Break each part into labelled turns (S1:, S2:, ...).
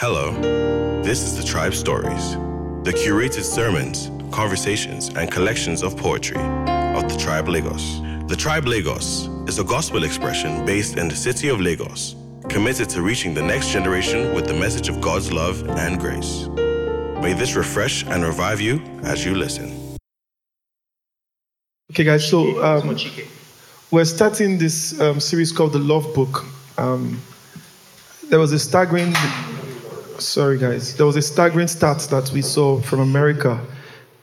S1: Hello, this is the Tribe Stories, the curated sermons, conversations, and collections of poetry of the Tribe Lagos. The Tribe Lagos is a gospel expression based in the city of Lagos, committed to reaching the next generation with the message of God's love and grace. May this refresh and revive you as you listen.
S2: Okay, guys, so um, we're starting this um, series called The Love Book. Um, there was a staggering, sorry, guys, there was a staggering stat that we saw from America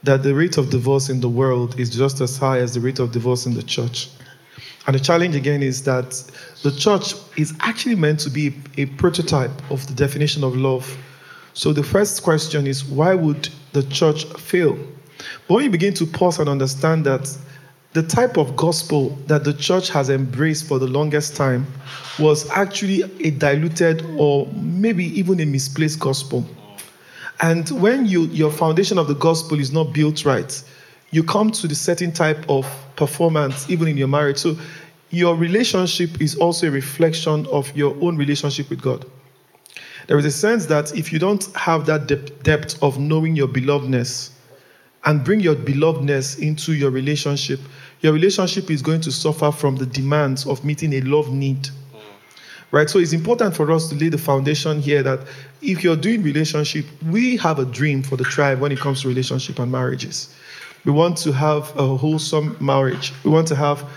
S2: that the rate of divorce in the world is just as high as the rate of divorce in the church. And the challenge again is that the church is actually meant to be a prototype of the definition of love. So the first question is why would the church fail? But when you begin to pause and understand that the type of gospel that the church has embraced for the longest time was actually a diluted or maybe even a misplaced gospel. And when you, your foundation of the gospel is not built right, you come to the certain type of performance, even in your marriage. So your relationship is also a reflection of your own relationship with God. There is a sense that if you don't have that depth, depth of knowing your belovedness and bring your belovedness into your relationship, your relationship is going to suffer from the demands of meeting a love need. Right? So it's important for us to lay the foundation here that if you're doing relationship, we have a dream for the tribe when it comes to relationship and marriages. We want to have a wholesome marriage. We want to have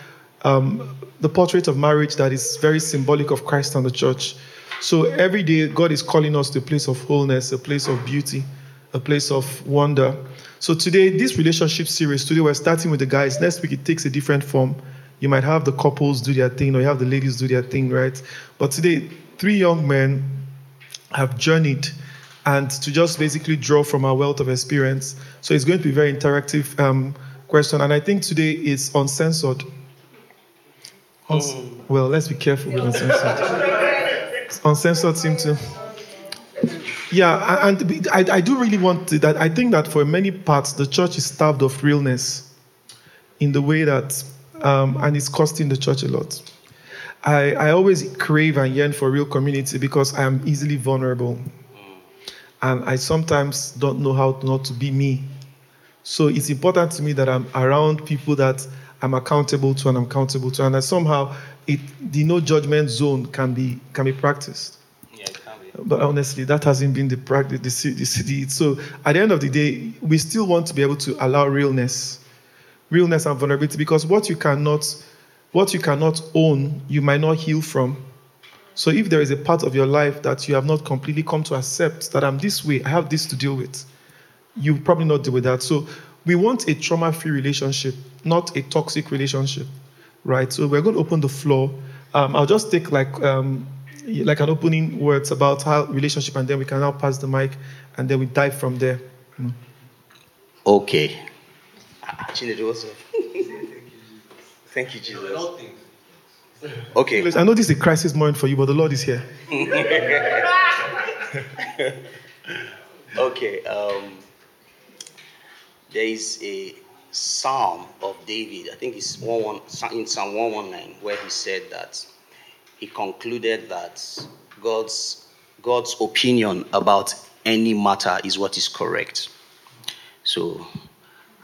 S2: um, the portrait of marriage that is very symbolic of Christ and the church. So every day, God is calling us to a place of wholeness, a place of beauty, a place of wonder. So today, this relationship series, today we're starting with the guys. Next week, it takes a different form. You might have the couples do their thing, or you have the ladies do their thing, right? But today, three young men have journeyed and to just basically draw from our wealth of experience. So it's going to be a very interactive um, question. And I think today is uncensored. Uns- well, let's be careful with uncensored. uncensored seem to. Yeah, and I, do really want to, that. I think that for many parts, the church is starved of realness in the way that, um, and it's costing the church a lot. I, I always crave and yearn for real community because I am easily vulnerable. And I sometimes don't know how not to be me. So it's important to me that I'm around people that I'm accountable to and I'm accountable to, and that somehow it, the no judgment zone can be can be practiced.
S3: Yeah, it can be.
S2: But honestly, that hasn't been the practice. The, the, so at the end of the day, we still want to be able to allow realness, realness and vulnerability, because what you cannot, what you cannot own, you might not heal from. So if there is a part of your life that you have not completely come to accept that I'm this way, I have this to deal with, you probably not deal with that. So we want a trauma-free relationship, not a toxic relationship, right? So we're going to open the floor. Um, I'll just take like um, like an opening words about how relationship, and then we can now pass the mic, and then we dive from there.
S3: Okay. Ah, Chinedu, what's? Thank you, Jesus. Okay.
S2: I know this is a crisis moment for you, but the Lord is here.
S3: Okay. Um, there is a psalm of David. I think it's one, one, in Psalm 119 where he said that he concluded that God's God's opinion about any matter is what is correct. So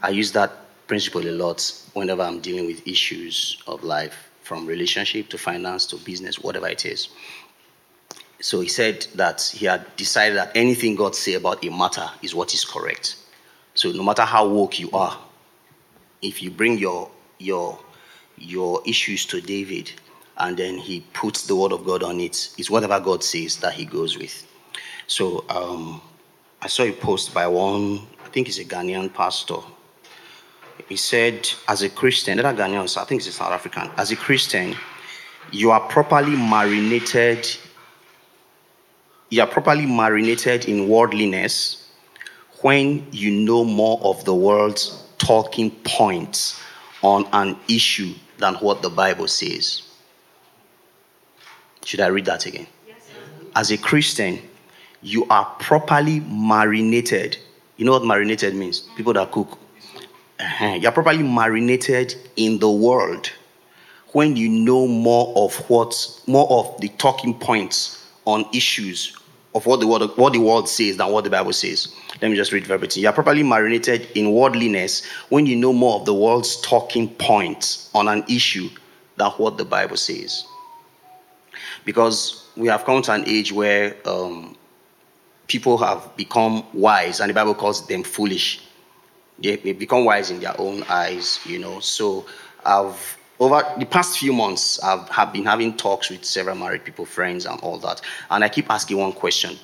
S3: I use that principle a lot whenever I'm dealing with issues of life, from relationship to finance to business, whatever it is. So he said that he had decided that anything God say about a matter is what is correct. So no matter how woke you are, if you bring your your your issues to David and then he puts the word of God on it, it's whatever God says that he goes with. So um, I saw a post by one, I think he's a Ghanaian pastor. He said, as a Christian, a Ghanaian, so I think he's a South African. As a Christian, you are properly marinated you are properly marinated in worldliness when you know more of the world's talking points on an issue than what the Bible says. Should I read that again? As a Christian, you are properly marinated. You know what marinated means? People that cook. Uh-huh. You're properly marinated in the world when you know more of what, more of the talking points on issues of what the world what the world says than what the Bible says. Let me just read verbatim. You are properly marinated in worldliness when you know more of the world's talking points on an issue than what the Bible says. Because we have come to an age where um, people have become wise, and the Bible calls them foolish. They, they become wise in their own eyes, you know. So I've over the past few months, I've have been having talks with several married people, friends, and all that. And I keep asking one question: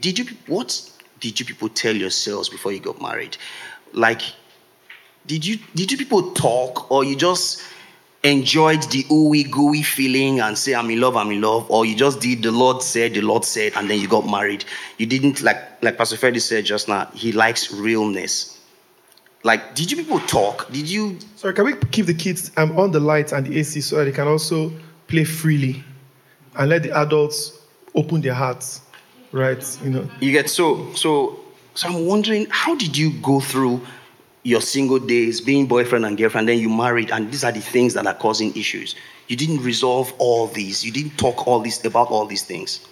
S3: Did you what did you people tell yourselves before you got married? Like, did you did you people talk, or you just enjoyed the ooey gooey feeling and say I'm in love, I'm in love, or you just did the Lord said, the Lord said, and then you got married? You didn't like like Pastor Freddy said just now. He likes realness. Like, did you people talk? Did you?
S2: Sorry, can we keep the kids um, on the lights and the AC so that they can also play freely, and let the adults open their hearts, right? You know.
S3: You get so so. So I'm wondering, how did you go through your single days, being boyfriend and girlfriend, then you married, and these are the things that are causing issues. You didn't resolve all these. You didn't talk all this about all these things.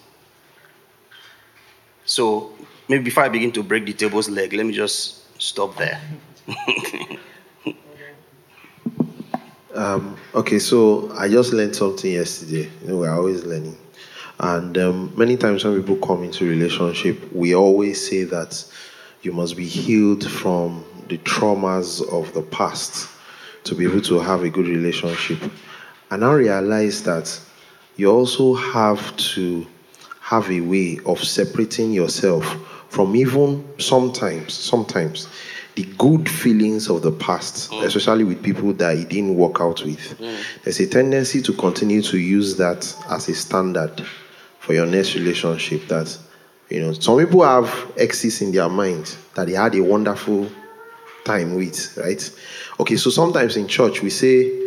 S3: So maybe before I begin to break the table's leg, let me just stop there.
S4: um, okay, so I just learned something yesterday. You know, we're always learning. And um, many times when people come into relationship, we always say that you must be healed from the traumas of the past to be able to have a good relationship. And I realize that you also have to have a way of separating yourself from even sometimes, sometimes the good feelings of the past, mm. especially with people that it didn't work out with. Mm. There's a tendency to continue to use that as a standard for your next relationship. That you know, some people have exes in their mind that they had a wonderful time with, right? Okay, so sometimes in church we say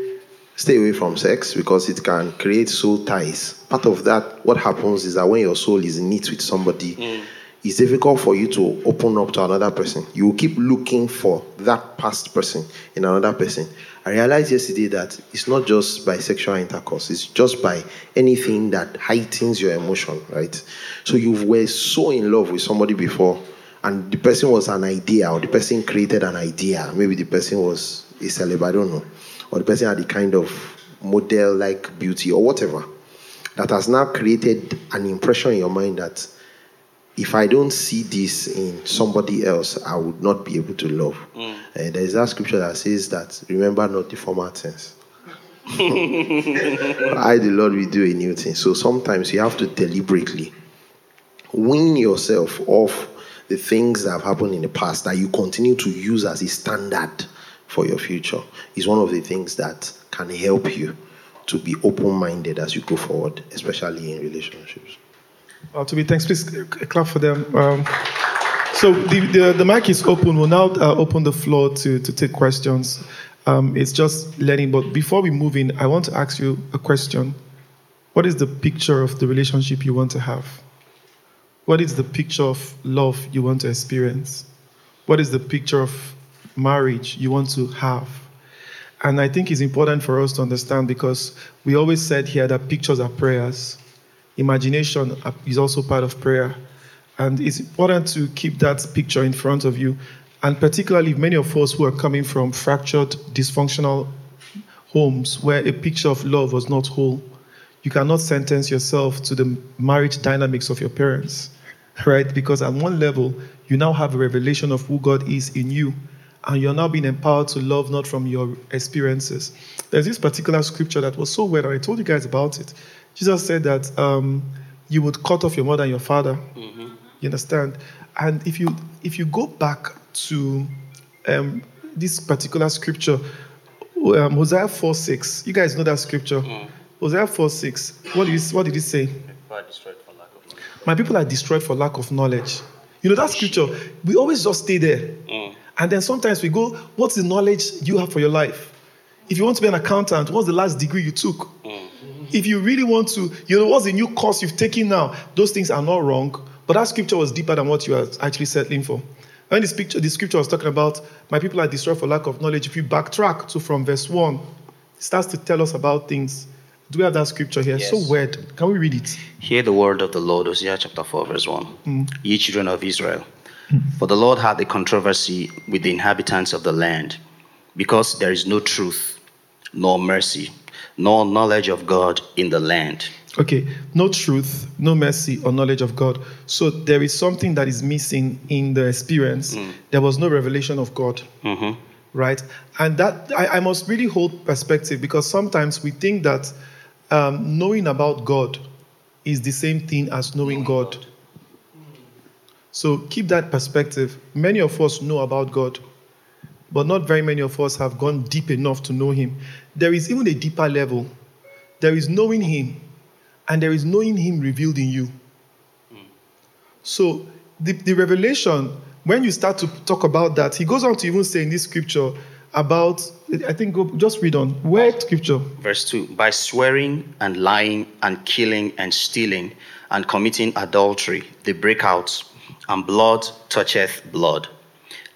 S4: stay away from sex because it can create soul ties. Part of that, what happens is that when your soul is knit with somebody, mm. it's difficult for you to open up to another person. You will keep looking for that past person in another person. I realized yesterday that it's not just by sexual intercourse, it's just by anything that heightens your emotion, right? So you were so in love with somebody before and the person was an idea, or the person created an idea. Maybe the person was a celeb, I don't know. Or the person had a kind of model like beauty or whatever that has now created an impression in your mind that if I don't see this in somebody else, I would not be able to love. Mm. Uh, there is that scripture that says that remember not the former things. I, the Lord, will do a new thing. So sometimes you have to deliberately wean yourself off the things that have happened in the past that you continue to use as a standard for your future is one of the things that can help you to be open minded as you go forward, especially in relationships.
S2: Uh, to be thanks, please clap for them. Um, so the, the, the, mic is open. We'll now uh, open the floor to, to take questions. Um, it's just learning, but before we move in, I want to ask you a question. What is the picture of the relationship you want to have? What is the picture of love you want to experience? What is the picture of marriage you want to have? And I think it's important for us to understand because we always said here that pictures are prayers. Imagination is also part of prayer. And it's important to keep that picture in front of you. And particularly many of us who are coming from fractured, dysfunctional homes where a picture of love was not whole, you cannot sentence yourself to the marriage dynamics of your parents right? Because at one level, you now have a revelation of who God is in you, and you're now being empowered to love not from your experiences. There's this particular scripture that was so well, I told you guys about it. Jesus said that um, you would cut off your mother and your father. Mm-hmm. You understand? And if you if you go back to um, this particular scripture, um, Hosea 4 6, you guys know that scripture. Mm. Hosea 4 6, what he, what did he say? My people are destroyed for lack of knowledge. You know, that scripture, we always just stay there. Mm. And then sometimes we go, What's the knowledge you have for your life? If you want to be an accountant, what's the last degree you took? Mm. If you really want to, you know, what's the new course you've taken now? Those things are not wrong, but that scripture was deeper than what you are actually settling for. And this picture, the scripture was talking about, my people are destroyed for lack of knowledge. If you backtrack to from verse 1, it starts to tell us about things Do we have that scripture here?
S3: Yes.
S2: So weird. Can we read it?
S3: Hear the word of the Lord, Hosea chapter 4, verse 1. Mm. Ye children of Israel, mm. for the Lord had a controversy with the inhabitants of the land, because there is no truth, nor mercy, nor knowledge of God in the land.
S2: Okay, no truth, no mercy, or knowledge of God. So there is something that is missing in the experience. Mm. There was no revelation of God,
S3: Mhm.
S2: right? And that I, I must really hold perspective because sometimes we think that um, knowing about God is the same thing as knowing God. So keep that perspective. Many of us know about God, but not very many of us have gone deep enough to know Him. There is even a deeper level. There is knowing Him, and there is knowing Him revealed in you. So the, the revelation, when you start to talk about that, he goes on to even say in this scripture about, I think, go, just read on. Where scripture?
S3: Verse 2 By swearing and lying and killing and stealing and committing adultery, they break out, and blood toucheth blood.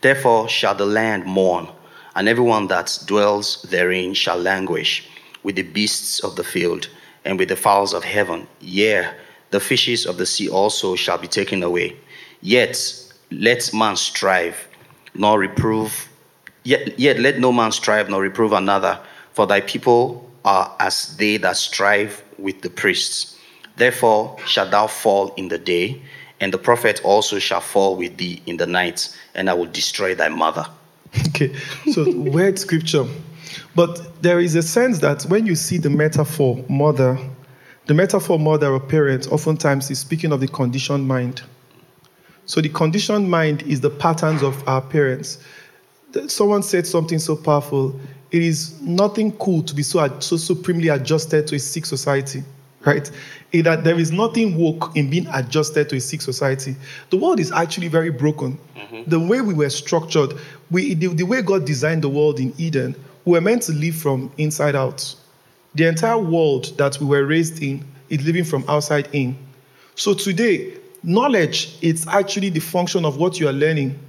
S3: Therefore shall the land mourn, and everyone that dwells therein shall languish with the beasts of the field and with the fowls of heaven. Yea, the fishes of the sea also shall be taken away. Yet let man strive, nor reprove Yet, yet let no man strive nor reprove another, for thy people are as they that strive with the priests. Therefore shalt thou fall in the day, and the prophet also shall fall with thee in the night, and I will destroy thy mother.
S2: Okay, so weird scripture. But there is a sense that when you see the metaphor mother, the metaphor mother or parent oftentimes is speaking of the conditioned mind. So the conditioned mind is the patterns of our parents. Someone said something so powerful. It is nothing cool to be so, so supremely adjusted to a sick society, right? In that there is nothing woke in being adjusted to a sick society. The world is actually very broken. Mm-hmm. The way we were structured, we, the, the way God designed the world in Eden, we were meant to live from inside out. The entire world that we were raised in is living from outside in. So today, knowledge is actually the function of what you are learning.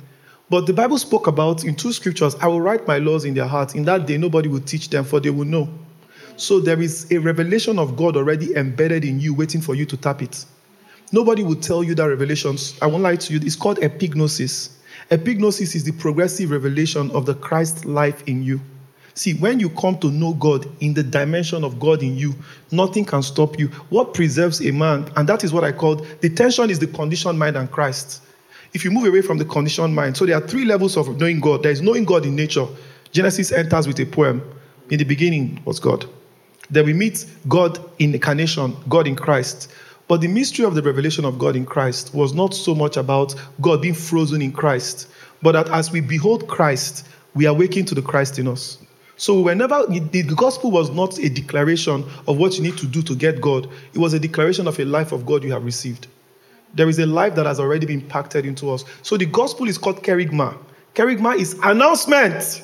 S2: But the Bible spoke about in two scriptures, I will write my laws in their hearts. In that day, nobody will teach them, for they will know. So there is a revelation of God already embedded in you, waiting for you to tap it. Nobody will tell you that revelation. I won't lie to you. It's called epignosis. Epignosis is the progressive revelation of the Christ life in you. See, when you come to know God in the dimension of God in you, nothing can stop you. What preserves a man, and that is what I called the tension is the conditioned mind and Christ. If you move away from the conditioned mind, so there are three levels of knowing God. There is knowing God in nature. Genesis enters with a poem. In the beginning was God. Then we meet God in incarnation, God in Christ. But the mystery of the revelation of God in Christ was not so much about God being frozen in Christ, but that as we behold Christ, we awaken to the Christ in us. So whenever the gospel was not a declaration of what you need to do to get God, it was a declaration of a life of God you have received. There is a life that has already been impacted into us. So the gospel is called kerygma. Kerygma is announcement.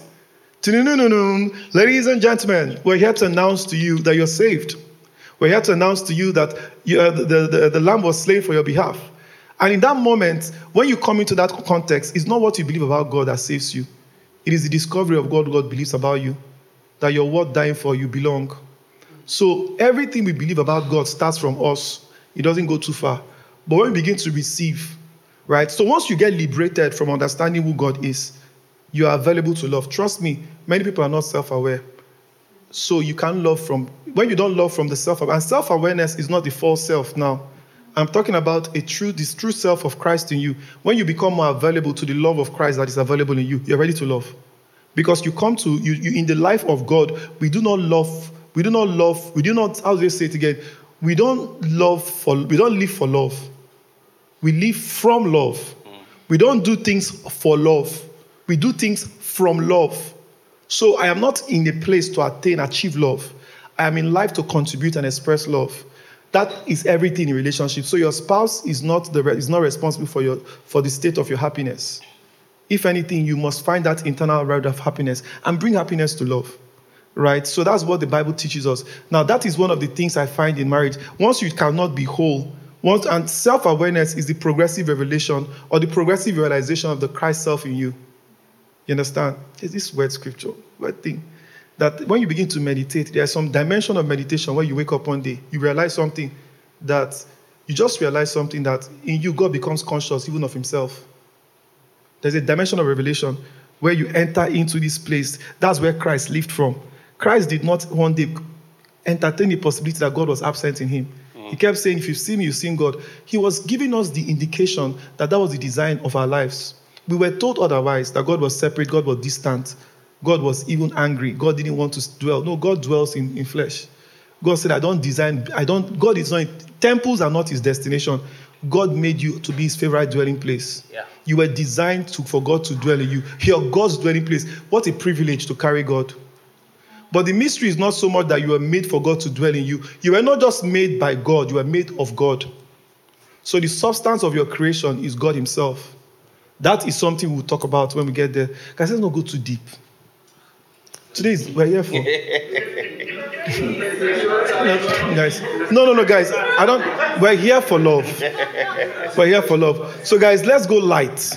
S2: Ladies and gentlemen, we're here to announce to you that you're saved. We're here to announce to you that you, uh, the, the, the lamb was slain for your behalf. And in that moment, when you come into that context, it's not what you believe about God that saves you. It is the discovery of God God believes about you, that you're worth dying for, you belong. So everything we believe about God starts from us. It doesn't go too far. But when we begin to receive, right? So once you get liberated from understanding who God is, you are available to love. Trust me, many people are not self-aware. So you can love from when you don't love from the self and self-awareness is not the false self now. I'm talking about a true, this true self of Christ in you. When you become more available to the love of Christ that is available in you, you're ready to love. Because you come to you, you in the life of God, we do not love, we do not love, we do not, how do they say it again? We don't love for we don't live for love. We live from love. We don't do things for love. We do things from love. So I am not in a place to attain, achieve love. I am in life to contribute and express love. That is everything in relationship. So your spouse is not the is not responsible for your for the state of your happiness. If anything, you must find that internal route of happiness and bring happiness to love. Right? So that's what the Bible teaches us. Now, that is one of the things I find in marriage. Once you cannot be whole, once and self-awareness is the progressive revelation or the progressive realization of the Christ self in you. You understand? Is this word scripture? Word thing. that when you begin to meditate, there's some dimension of meditation where you wake up one day, you realize something that you just realize something that in you God becomes conscious even of Himself. There's a dimension of revelation where you enter into this place. That's where Christ lived from. Christ did not one day entertain the possibility that God was absent in him. He kept saying, If you see me, you see God. He was giving us the indication that that was the design of our lives. We were told otherwise that God was separate, God was distant, God was even angry, God didn't want to dwell. No, God dwells in, in flesh. God said, I don't design, I don't, God is not, temples are not his destination. God made you to be his favorite dwelling place.
S3: Yeah.
S2: You were designed to, for God to dwell in you. You're God's dwelling place. What a privilege to carry God. But the mystery is not so much that you were made for God to dwell in you. You were not just made by God, you were made of God. So the substance of your creation is God Himself. That is something we'll talk about when we get there. Guys, let's not go too deep. Today is we're here for. guys, no, no, no, guys. I don't. We're here for love. We're here for love. So, guys, let's go light.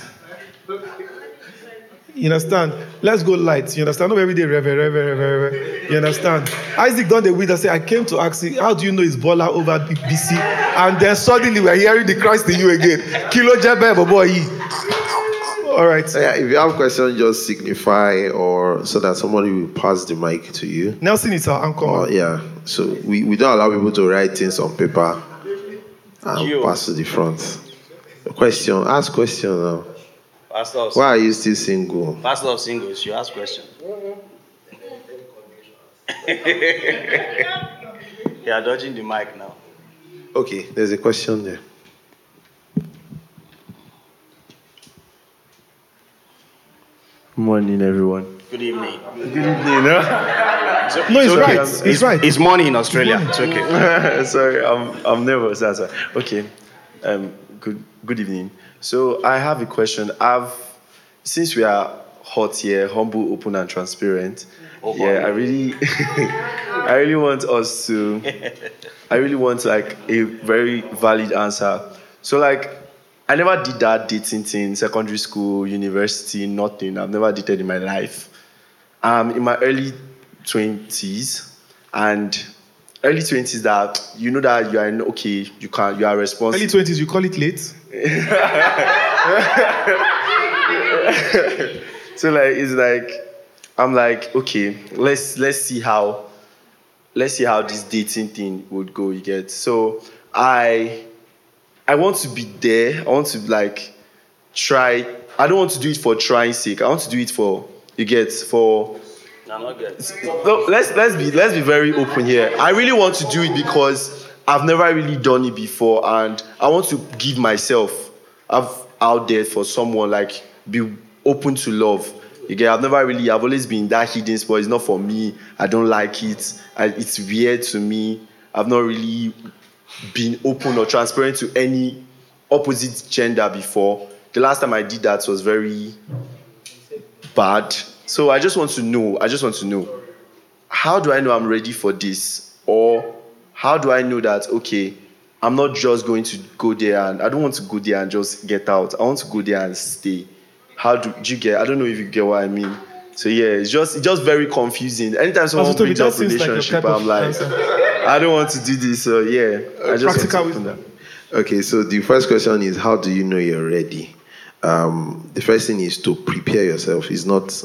S2: You understand? Let's go light. You understand? Not every day, reverend, reverend, reverend. You understand? Isaac done the window say, I came to ask you, how do you know it's Bola over BC? And then suddenly we're hearing the Christ in you again. Kilo Jebe, boy. All right.
S4: Yeah, if you have questions, just signify or so that somebody will pass the mic to you.
S2: Nelson is our anchor.
S4: Uh, or, yeah. So we, we don't allow people to write things on paper and
S3: You.
S4: pass to the front. Question. Ask question now.
S3: Pastor of,
S4: Why are you still single?
S3: Pastor of singles, you ask question. you are dodging the mic now.
S4: Okay, there's a question there.
S5: Morning, everyone.
S3: Good evening.
S5: Good evening. Huh?
S2: No, it's,
S5: okay.
S2: right. He's right.
S3: It's morning in Australia. It's okay.
S5: Sorry, I'm I'm nervous. That's why. Okay. Um. Good Good evening. So I have a question. I've since we are hot here, humble, open, and transparent.
S3: Oh, open.
S5: Yeah, I really, I really want us to. I really want like a very valid answer. So like, I never did that dating thing, secondary school, university, nothing. I've never dated in my life. I'm in my early 20s, and early 20s that you know that you are in, okay, you can you are responsible.
S2: Early 20s, you call it late?
S5: so like it's like I'm like okay, let's let's see how let's see how this dating thing would go. You get so I I want to be there. I want to like try. I don't want to do it for trying sake. I want to do it for you get for
S3: No, not good.
S5: no, let's let's be let's be very open here. I really want to do it because I've never really done it before, and I want to give myself out there for someone like be open to love. Get, I've never really, I've always been that hidden spot. It's not for me. I don't like it. I, it's weird to me. I've not really been open or transparent to any opposite gender before. The last time I did that was very bad. So I just want to know, I just want to know, how do I know I'm ready for this? Or how do I know that, okay, I'm not just going to go there and I don't want to go there and just get out. I want to go there and stay. How do, do you get? I don't know if you get what I mean. So yeah, it's just it's just very confusing. Anytime someone brings up
S2: seems like your
S5: relationship,
S2: of
S5: I'm like,
S2: answer.
S5: I don't want to do this. So yeah, I just
S2: Practical
S5: want to open
S2: wisdom.
S5: that.
S4: Okay, so the first question is how do you know you're ready? Um, the first thing is to prepare yourself. It's not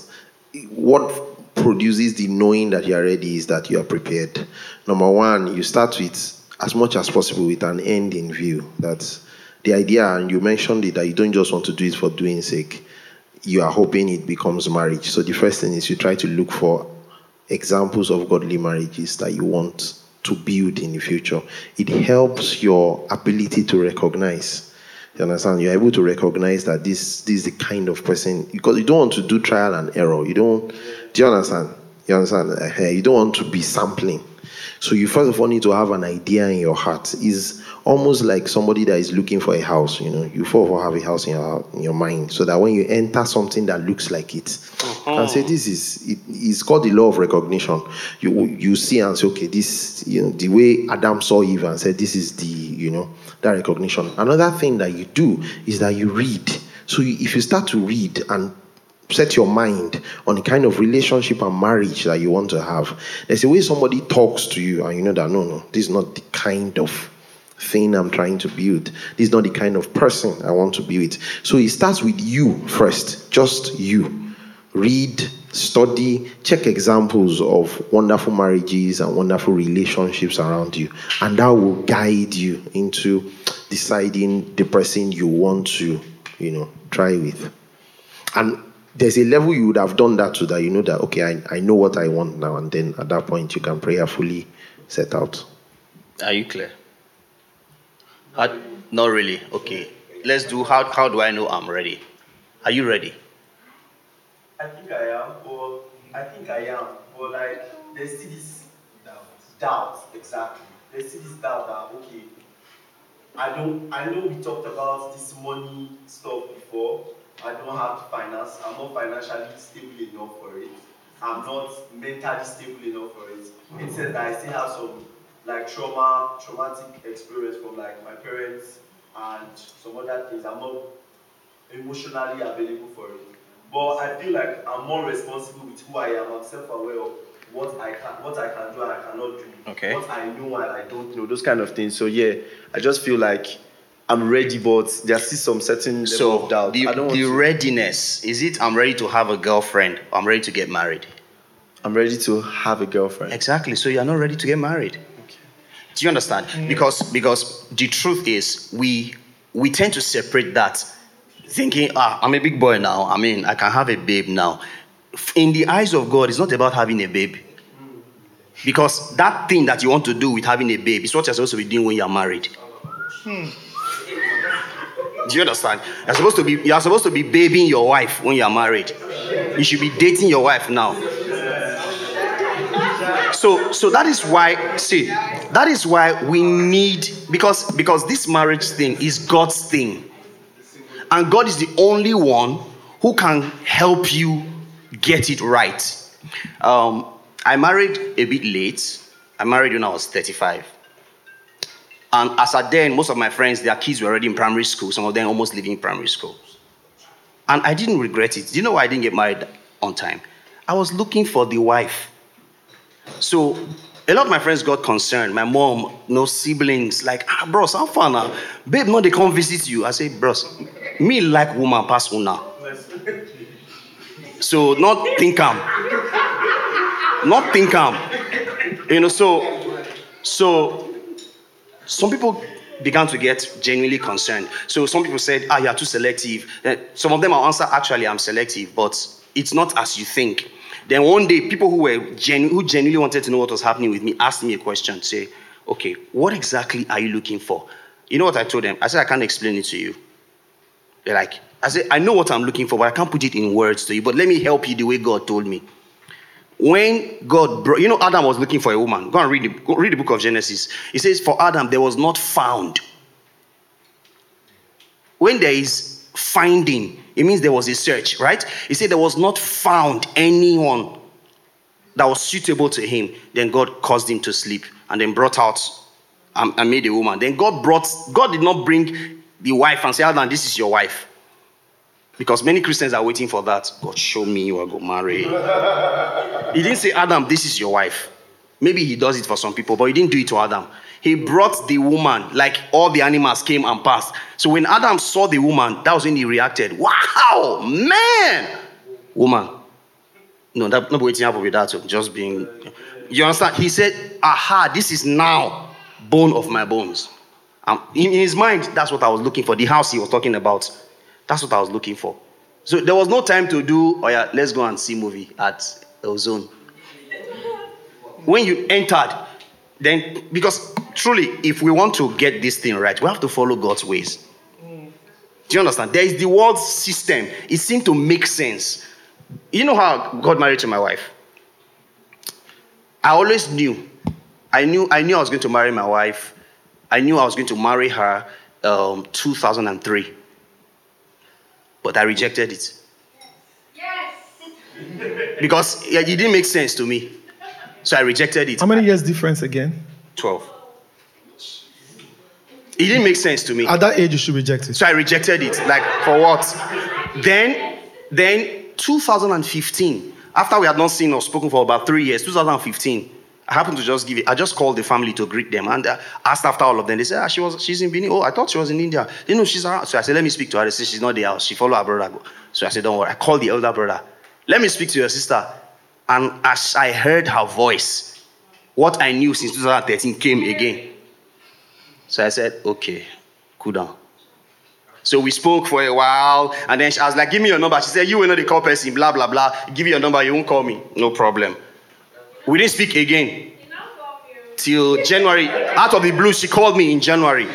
S4: what produces the knowing that you're ready is that you are prepared. Number one, you start with as much as possible with an end in view. That's the idea, and you mentioned it that you don't just want to do it for doing sake. You are hoping it becomes marriage. So the first thing is you try to look for examples of godly marriages that you want to build in the future. It helps your ability to recognize. You understand? You're able to recognize that this, this is the kind of person because you don't want to do trial and error. You don't. Do you understand? You understand? Eh, You don't want to be sampling. So you first of all need to have an idea in your heart. Is almost like somebody that is looking for a house. You know, you first of all have a house in your in your mind, so that when you enter something that looks like it, you can say this is it is called the law of recognition. You you see and say, okay, this you know the way Adam saw Eve and said, this is the you know that recognition. Another thing that you do is that you read. So if you start to read and set your mind on the kind of relationship and marriage that you want to have. There's a way somebody talks to you, and you know that no, no, this is not the kind of thing I'm trying to build. This is not the kind of person I want to be with. So it starts with you first, just you. Read, study, check examples of wonderful marriages and wonderful relationships around you, and that will guide you into deciding the person you want to, you know, try with. And there's a level you would have done that to that you know that okay I, I know what I want now and then at that point you can prayerfully set out.
S3: Are you clear? How, not really. Okay. Let's do how how do I know I'm ready? Are you ready?
S5: I think I am, or I think I am, but like there's still this doubt. Doubt, exactly. There's still this doubt that okay, I don't. I know we talked about this money stuff before. I don't have the finance. I'm not financially stable enough for it. I'm not mentally stable enough for it. It says that I still have some like trauma, traumatic experience from like my parents and some other things. I'm not emotionally available for it. But I feel like I'm more responsible with who I am. I'm self-aware of what I can, what I can do and I cannot do.
S3: Okay.
S5: What I know and I don't know. Those kind of things. So yeah, I just feel like I'm ready, but there's still some certain level
S3: So
S5: of doubt.
S3: the,
S5: I don't want
S3: the
S5: to,
S3: readiness is it? I'm ready to have a girlfriend. I'm ready to get married.
S5: I'm ready to have a girlfriend.
S3: Exactly. So you're not ready to get married. Okay. Do you understand? Because because the truth is we we tend to separate that, thinking ah I'm a big boy now. I mean I can have a babe now. In the eyes of God, it's not about having a babe. Because that thing that you want to do with having a babe is what you're supposed to be doing when you're married. Do you understand? You're supposed to be you're supposed to be babying your wife when you're married. You should be dating your wife now. So so that is why see that is why we need because because this marriage thing is God's thing. And God is the only one who can help you get it right. Um, I married a bit late. I married when I was 35. And as at then, most of my friends, their kids were already in primary school, some of them almost leaving primary school. And I didn't regret it. Do you know why I didn't get married on time? I was looking for the wife. So a lot of my friends got concerned. My mom, no siblings, like, ah, bros, how far now? Babe, no, they come visit you. I say, bros, me like woman pass una. So not think am. Not think am. You know, so so some people began to get genuinely concerned. So some people said, ah, you are too selective. Eh, Some of them will answer, actually, I'm selective, but it's not as you think. Then one day, people who were genu- who genuinely wanted to know what was happening with me asked me a question, say, okay, what exactly are you looking for? You know what I told them? I said, I can't explain it to you. They're like, I said, I know what I'm looking for, but I can't put it in words to you. But let me help you the way God told me. When God brought, you know, Adam was looking for a woman. Go and read the, go read the book of Genesis. It says, For Adam, there was not found. When there is finding, it means there was a search, right? He said there was not found anyone that was suitable to him. Then God caused him to sleep and then brought out and, and made a woman. Then God brought, God did not bring the wife and say, Adam, this is your wife. Because many Christians are waiting for that. God, show me you are going to marry. he didn't say, Adam, this is your wife. Maybe he does it for some people, but he didn't do it to Adam. He brought the woman, like all the animals came and passed. So when Adam saw the woman, that was when he reacted. Wow, man! Woman. No, that not waiting up with that. Just being. You understand? He said, Aha, this is now bone of my bones. Um, in his mind, that's what I was looking for. The house he was talking about. That's what I was looking for. So there was no time to do, oh yeah, let's go and see movie at Ozone. When you entered, then because truly, if we want to get this thing right, we have to follow God's ways. Do you understand? There is the world system. It seemed to make sense. You know how God married to my wife? I always knew. I knew I knew I was going to marry my wife. I knew I was going to marry her um, 2003. But I rejected it. Yes. because it didn't make sense to me. So I rejected it.
S2: How many years difference again?
S3: 12. It didn't make sense to me.
S2: At that age, you should reject it.
S3: So I rejected it. Like for what? Then, then 2015, after we had not seen or spoken for about three years, 2015, I happened to just give it. I just called the family to greet them and uh, asked after all of them. They said, ah, she was, she's in Benin. Oh, I thought she was in India. They know she's around. So I said, let me speak to her. They said, she's not there. She follow her brother. So I said, don't worry. I called the elder brother. Let me speak to your sister. And as I heard her voice, what I knew since 2013 came again. So I said, okay, cool down. So we spoke for a while, and then she, I was like, give me your number. She said, you will not the call person, blah, blah, blah. Give me your number, you won't call me. No problem. We didn't speak again. Till January. Out of the blue, she called me in January.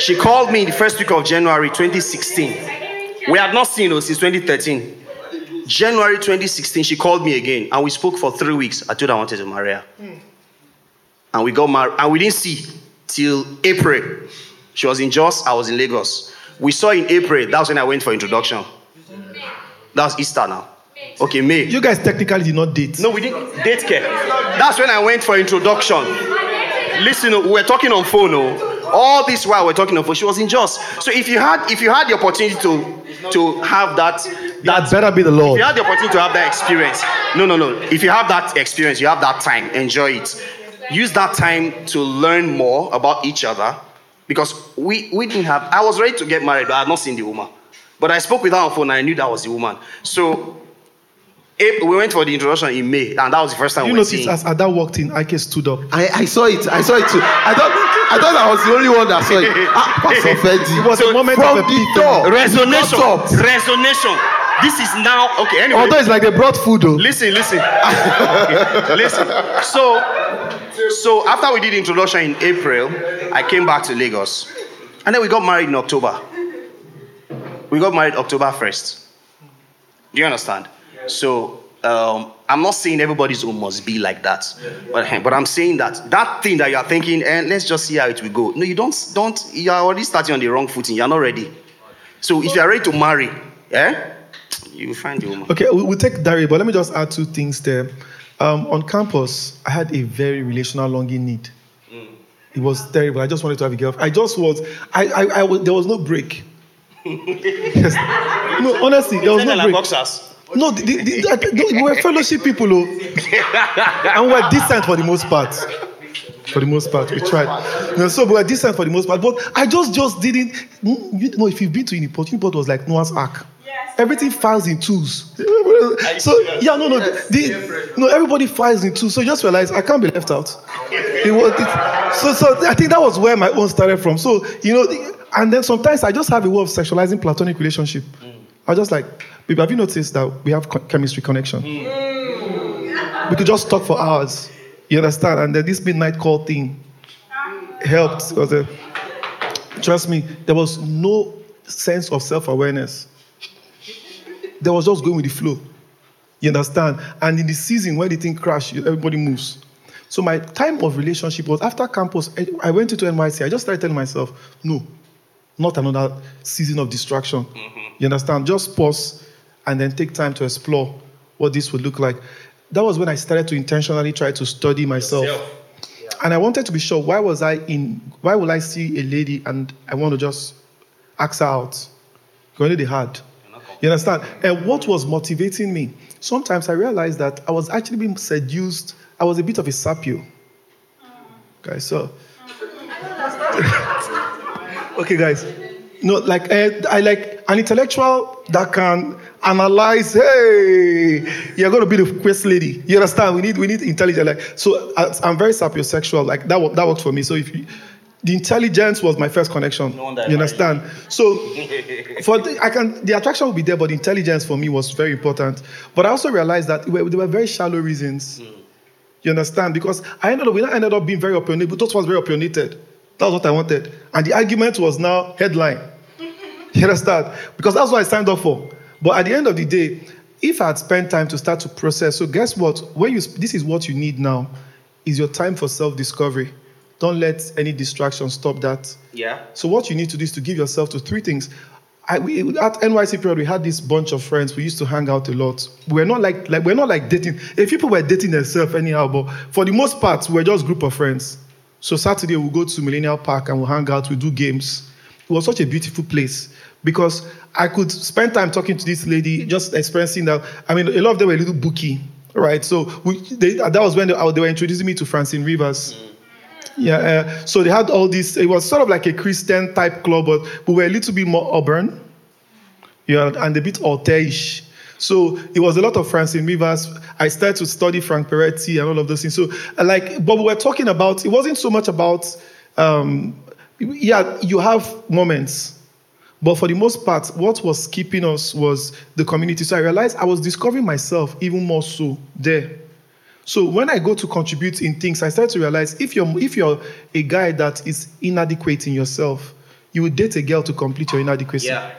S3: She called me in the first week of January 2016. We had not seen her since 2013. January 2016, she called me again, and we spoke for three weeks. I told her I wanted to marry her. Hmm. And we got married, and we didn't see till April. She was in Jos, I was in Lagos. We saw in April, that's when I went for introduction. That's Easter now. Okay, May.
S2: You guys technically did not date.
S3: No, we didn't date care. That's when I went for introduction. Listen, we were talking on phone. Oh. All this while we're talking on phone, she was in Jos. So if you had if you had the opportunity to to have that
S2: That better be the
S3: law.
S2: if
S3: you had the opportunity to have that experience, no, no, no. If you have that experience, you have that time, enjoy it. Use that time to learn more about each other because we, we didn't have, I was ready to get married, but I had not seen the woman. But I spoke with her on phone and I knew that was the woman. So April, we went for the introduction in May, and that was the first time
S2: You
S3: we were
S2: noticed
S3: seeing.
S2: as Ada walked in, Ike stood up.
S4: I, I saw it. I saw it too. I thought I thought I was the only one that saw it. Ah, Pastor Fedi.
S2: It was a moment
S4: from
S2: of
S4: the
S2: epiphany.
S4: door.
S3: Resonation. Resonation. This is now, okay, anyway.
S2: Although it's like they brought food, though.
S3: Listen, listen. listen. So, so after we did introduction in April, I came back to Lagos. And then we got married in October. We got married October 1st. Do you understand? So, um, I'm not saying everybody's home must be like that. But, but I'm saying that that thing that you're thinking, and let's just see how it will go. No, you don't, don't, you're already starting on the wrong footing. You're not ready. So if you're ready to marry, eh, you will find the woman.
S2: Okay, we- we'll take Dari, but let me just add two things there. Um, on campus, I had a very relational longing need. It was terrible. I just wanted to have a girlfriend. I just was. I. I. I was, there was no break. yes. No, honestly, there was no break.
S3: Boxers.
S2: No, the, the, the, I- no, we were fellowship people, oh. and we were decent for the most part. For the most part, we tried. You know, so we were decent for the most part, but I just just didn't. You know, if you've been to Uniport, Uniport was like Noah's Ark. Everything files in twos. So yeah, no, no, the, the- no. Everybody files in twos. So you just realize I can't be left out. It was, it, so, so I think that was where my own started from. So you know, the- and then sometimes I just have a way of sexualizing platonic relationship. I was just like, baby, have you noticed that we have co- chemistry connection? We could just talk for hours. You understand? And then this midnight call thing helped. Because, uh, trust me, there was no sense of self awareness. There was just going with the flow. You understand? And in the season when the thing crashed, everybody moves. So my time of relationship was after campus. I- I went into NYSC. I just started telling myself, no, not another season of distraction. You understand? Just pause and then take time to explore what this would look like. That was when I started to intentionally try to study myself. And I wanted to be sure why was I in why would I see a lady and I want to just ask her out? Because they hard. You understand? And what was motivating me? Sometimes I realized that I was actually being seduced. I was a bit of a sapio. Okay, so okay, guys. No, like eh, I like an intellectual that can analyze. Hey, you're going to be the quest lady. You understand? We need we need intelligence. Like so, I, I'm very sapiosexual. Like that that worked for me. So if you, the intelligence was my first connection.
S3: I
S2: you understand? So for the, I can the attraction will be there, but the intelligence for me was very important. But I also realized that there were, there were very shallow reasons. You understand? Because I ended up, we ended up being very opinionated, but Tot was very opinionated. That was what I wanted. And the argument was now headline. You understand? Because that's what I signed up for. But at the end of the day, if I had spent time to start to process, so guess what? When you this is what you need now, is your time for self-discovery. Don't let any distraction stop that.
S3: Yeah.
S2: So what you need to do is to give yourself to three things. I, we, at NYSC period, we had this bunch of friends. We used to hang out a lot. We're not like like we're not like dating. If people were dating themselves anyhow, but for the most part, we're just group of friends. So Saturday we'll go to Millennium Park and we'll hang out. We do games. it was such a beautiful place because I could spend time talking to this lady, just experiencing that. I mean, a lot of them were a little booky, right? So we, they, that was when they, they, were introducing me to Francine Rivers. Yeah, uh, so they had all this. It was sort of like a Christian type club, but we were a little bit more urban, yeah, and a bit altaish. So it was a lot of Francine Rivers. I started to study Frank Peretti and all of those things. So, like, but we were talking about. It wasn't so much about. Um, yeah, you have moments but for the most part, what was keeping us was the community. So I realized I was discovering myself even more so there. So when I go to contribute in things, I start to realize if you're if you're a guy that is inadequate in yourself, you will date a girl to complete your inadequacy.
S3: Yeah.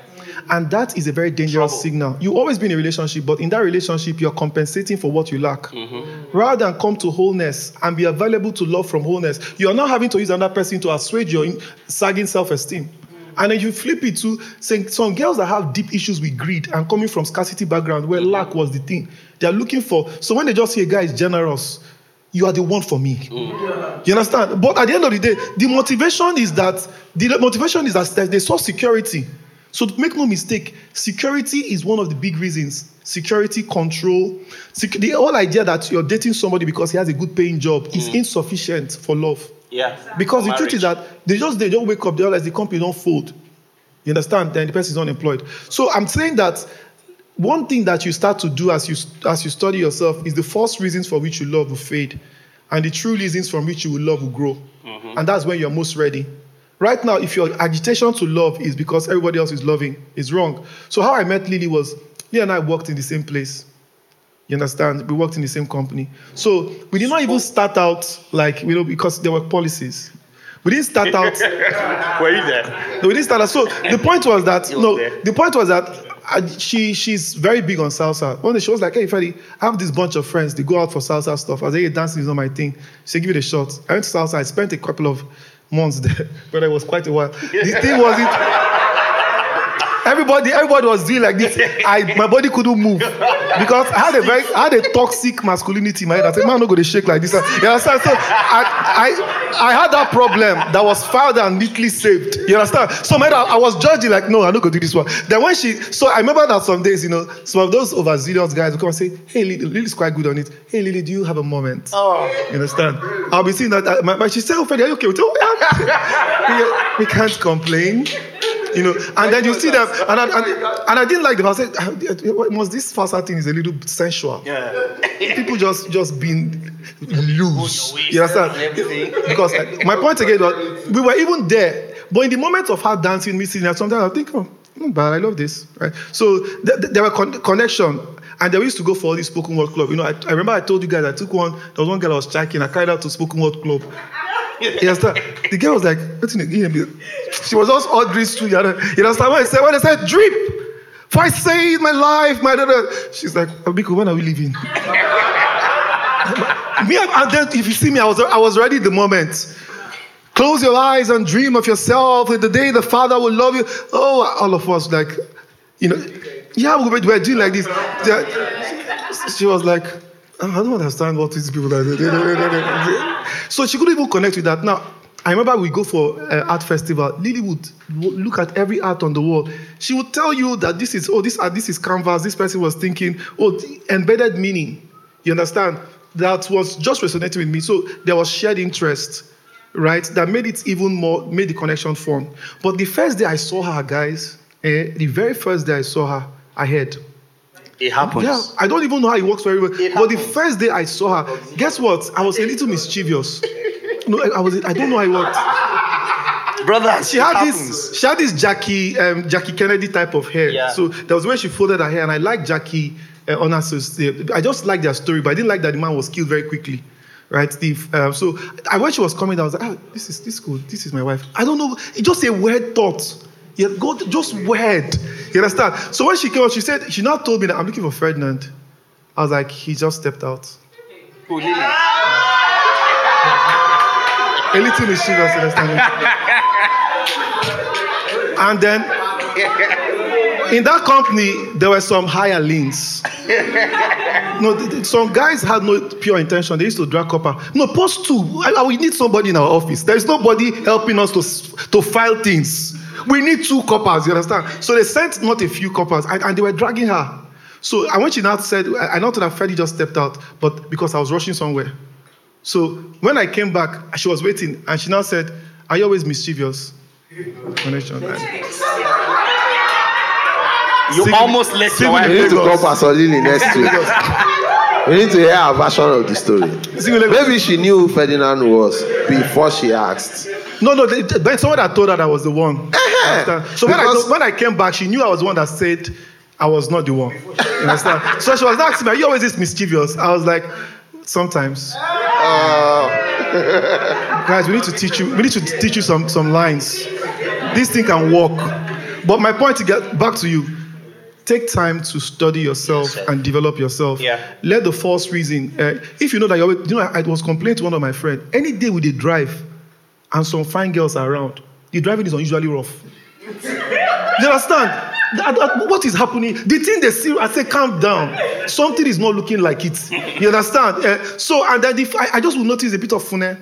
S2: And that is a very dangerous
S3: Trouble.
S2: signal. You've always be in a relationship, but in that relationship, you're compensating for what you lack.
S3: Mm-hmm.
S2: Rather than come to wholeness and be available to love from wholeness, you are not having to use another person to assuage your sagging self-esteem. And then you flip it to saying some girls that have deep issues with greed and coming from scarcity background where lack was the thing. They're looking for so when they just see a guy is generous, you are the one for me. You understand? But at the end of the day, the motivation is that the motivation is that they saw security. So make no mistake, security is one of the big reasons. Security, control, sec- the whole idea that you're dating somebody because he has a good paying job is mm. insufficient for love.
S3: Yeah.
S2: Because the truth is that they just they don't wake up, they realize the company don't fold. You understand? Then the person is unemployed. So I'm saying that one thing that you start to do as you as you study yourself is the false reasons for which you love will fade, and the true reasons from which you will love will grow. Mm-hmm. And that's when you're most ready. Right now, if your agitation to love is because everybody else is loving, is wrong. So how I met Lily was Lily and I worked in the same place. You understand? We worked in the same company. So we did not even start out like, you know, because there were policies. We didn't start out,
S3: Were you there?
S2: no, we didn't start out. So the point was that, no,
S3: there.
S2: the point was that she she's very big on salsa. One day she was like, hey, Freddie, I have this bunch of friends. They go out for salsa stuff. I said, hey, dancing is not my thing. She said, give it a shot. I went to salsa. I spent a couple of months there, but it was quite a while. The thing wasn't, everybody everybody was doing like this i my body couldn't move because i had a very i had a toxic masculinity in my head i said man no go to shake like this you understand so i i i had that problem that was filed and neatly saved you understand so my head, I, I was judging like no i'm not going to do this one then when she so i remember that some days you know some of those overzealous guys would come and say hey lily lily's quite good on it hey lily do you have a moment
S3: Oh.
S2: you understand? I'll be seeing that. uh, My, my, she said, oh, Freddie, are you okay? it?" Oh, yeah. we, we can't complain. You know, and then you see them, and I, and, and I didn't like them. I said, "Ah, must this salsa thing is a little sensual.
S3: Yeah.
S2: People just just being loose. You understand? Because uh, my point again was, we were even there, but in the moment of her dancing, me sitting there, sometimes I think, oh, but I love this. Right? So th- th- there were con- connection. And they used to go for all this spoken word club. You know, I, I remember I told you guys I took one. There was one girl I was striking. I carried her to spoken word club. You understand? The girl was like, "What's in the She was just ordering through. You understand? What I said? When I said drip, for I saved my life, my da, da." She's like, when are we leaving? me and then if you see me, I was I was ready the moment. Close your eyes and dream of yourself. The day the Father will love you. Oh, all of us like, you know, yeah, we were, we were doing like this. She was like, "Oh, I don't understand what these people are doing. So she couldn't even connect with that. Now, I remember we go for uh, art festival. Lily would look at every art on the wall. She would tell you that this is oh this art, this is canvas. This person was thinking oh embedded meaning. You understand? That was just resonating with me. So there was shared interest, right? That made it even more made the connection form. But the first day I saw her, guys, eh, the very first day I saw her, I had.
S3: It happens.
S2: Yeah, I don't even know how it works very well.
S3: It
S2: But the first day I saw her, guess what? I was a little mischievous. No, I, I was. I don't know how it worked.
S3: Brother,
S2: She had
S3: happens.
S2: this. She had this Jackie, um, Jackie Kennedy type of hair.
S3: Yeah.
S2: So that was when she folded her hair, and I liked Jackie uh, on I just liked their story, but I didn't like that the man was killed very quickly. Right, Steve. Um, so I, when she was coming, I was like, ah, this is this is good. This is my wife. I don't know. It's just a weird thought. Yeah, go just weird. You understand? So when she came out, she said she now told me that I'm looking for Ferdinand. I was like, he just stepped out.
S3: Oh.
S2: A little mischievous, you understand? and then in that company, there were some higher links. no, some guys had no pure intention. They used to drag corper. No, post two. I, I, we need somebody in our office. There is nobody helping us to, s- to file things. We need two corpers, you understand? So they sent not a few corpers and, and they were dragging her. So and when she now said, I, I know that Freddie just stepped out, but because I was rushing somewhere. So when I came back, she was waiting and she now said, Are you always mischievous? Connection.
S3: You
S2: Sing-
S3: almost let
S2: sing
S3: your wife
S2: the
S4: We need to
S2: Lagos.
S4: call Pastor Lily next week. we need to hear her version of the story.
S2: Sing with Lagos.
S4: Maybe she knew who Ferdinand was before she asked.
S2: No, no, they, then someone that told her that I was the one. Understand? So when I, when I came back, she knew I was the one that said I was not the one. You understand? so she was asking me, Are you always this mischievous? I was like, Sometimes. Guys, we need to teach you, we need to teach you some, some lines. This thing can work. But my point to get back to you, take time to study yourself and develop yourself.
S3: Yeah.
S2: Let the false reason, uh, if you know that you're, you know, I, I was complaining to one of my friends, any day we did drive and some fine girls around, the driving is unusually rough. you understand? That- that- what is happening? The thing they see, I say, calm down. Something is not looking like it. You understand? Uh, so, and then if I, I just will notice a bit of funny.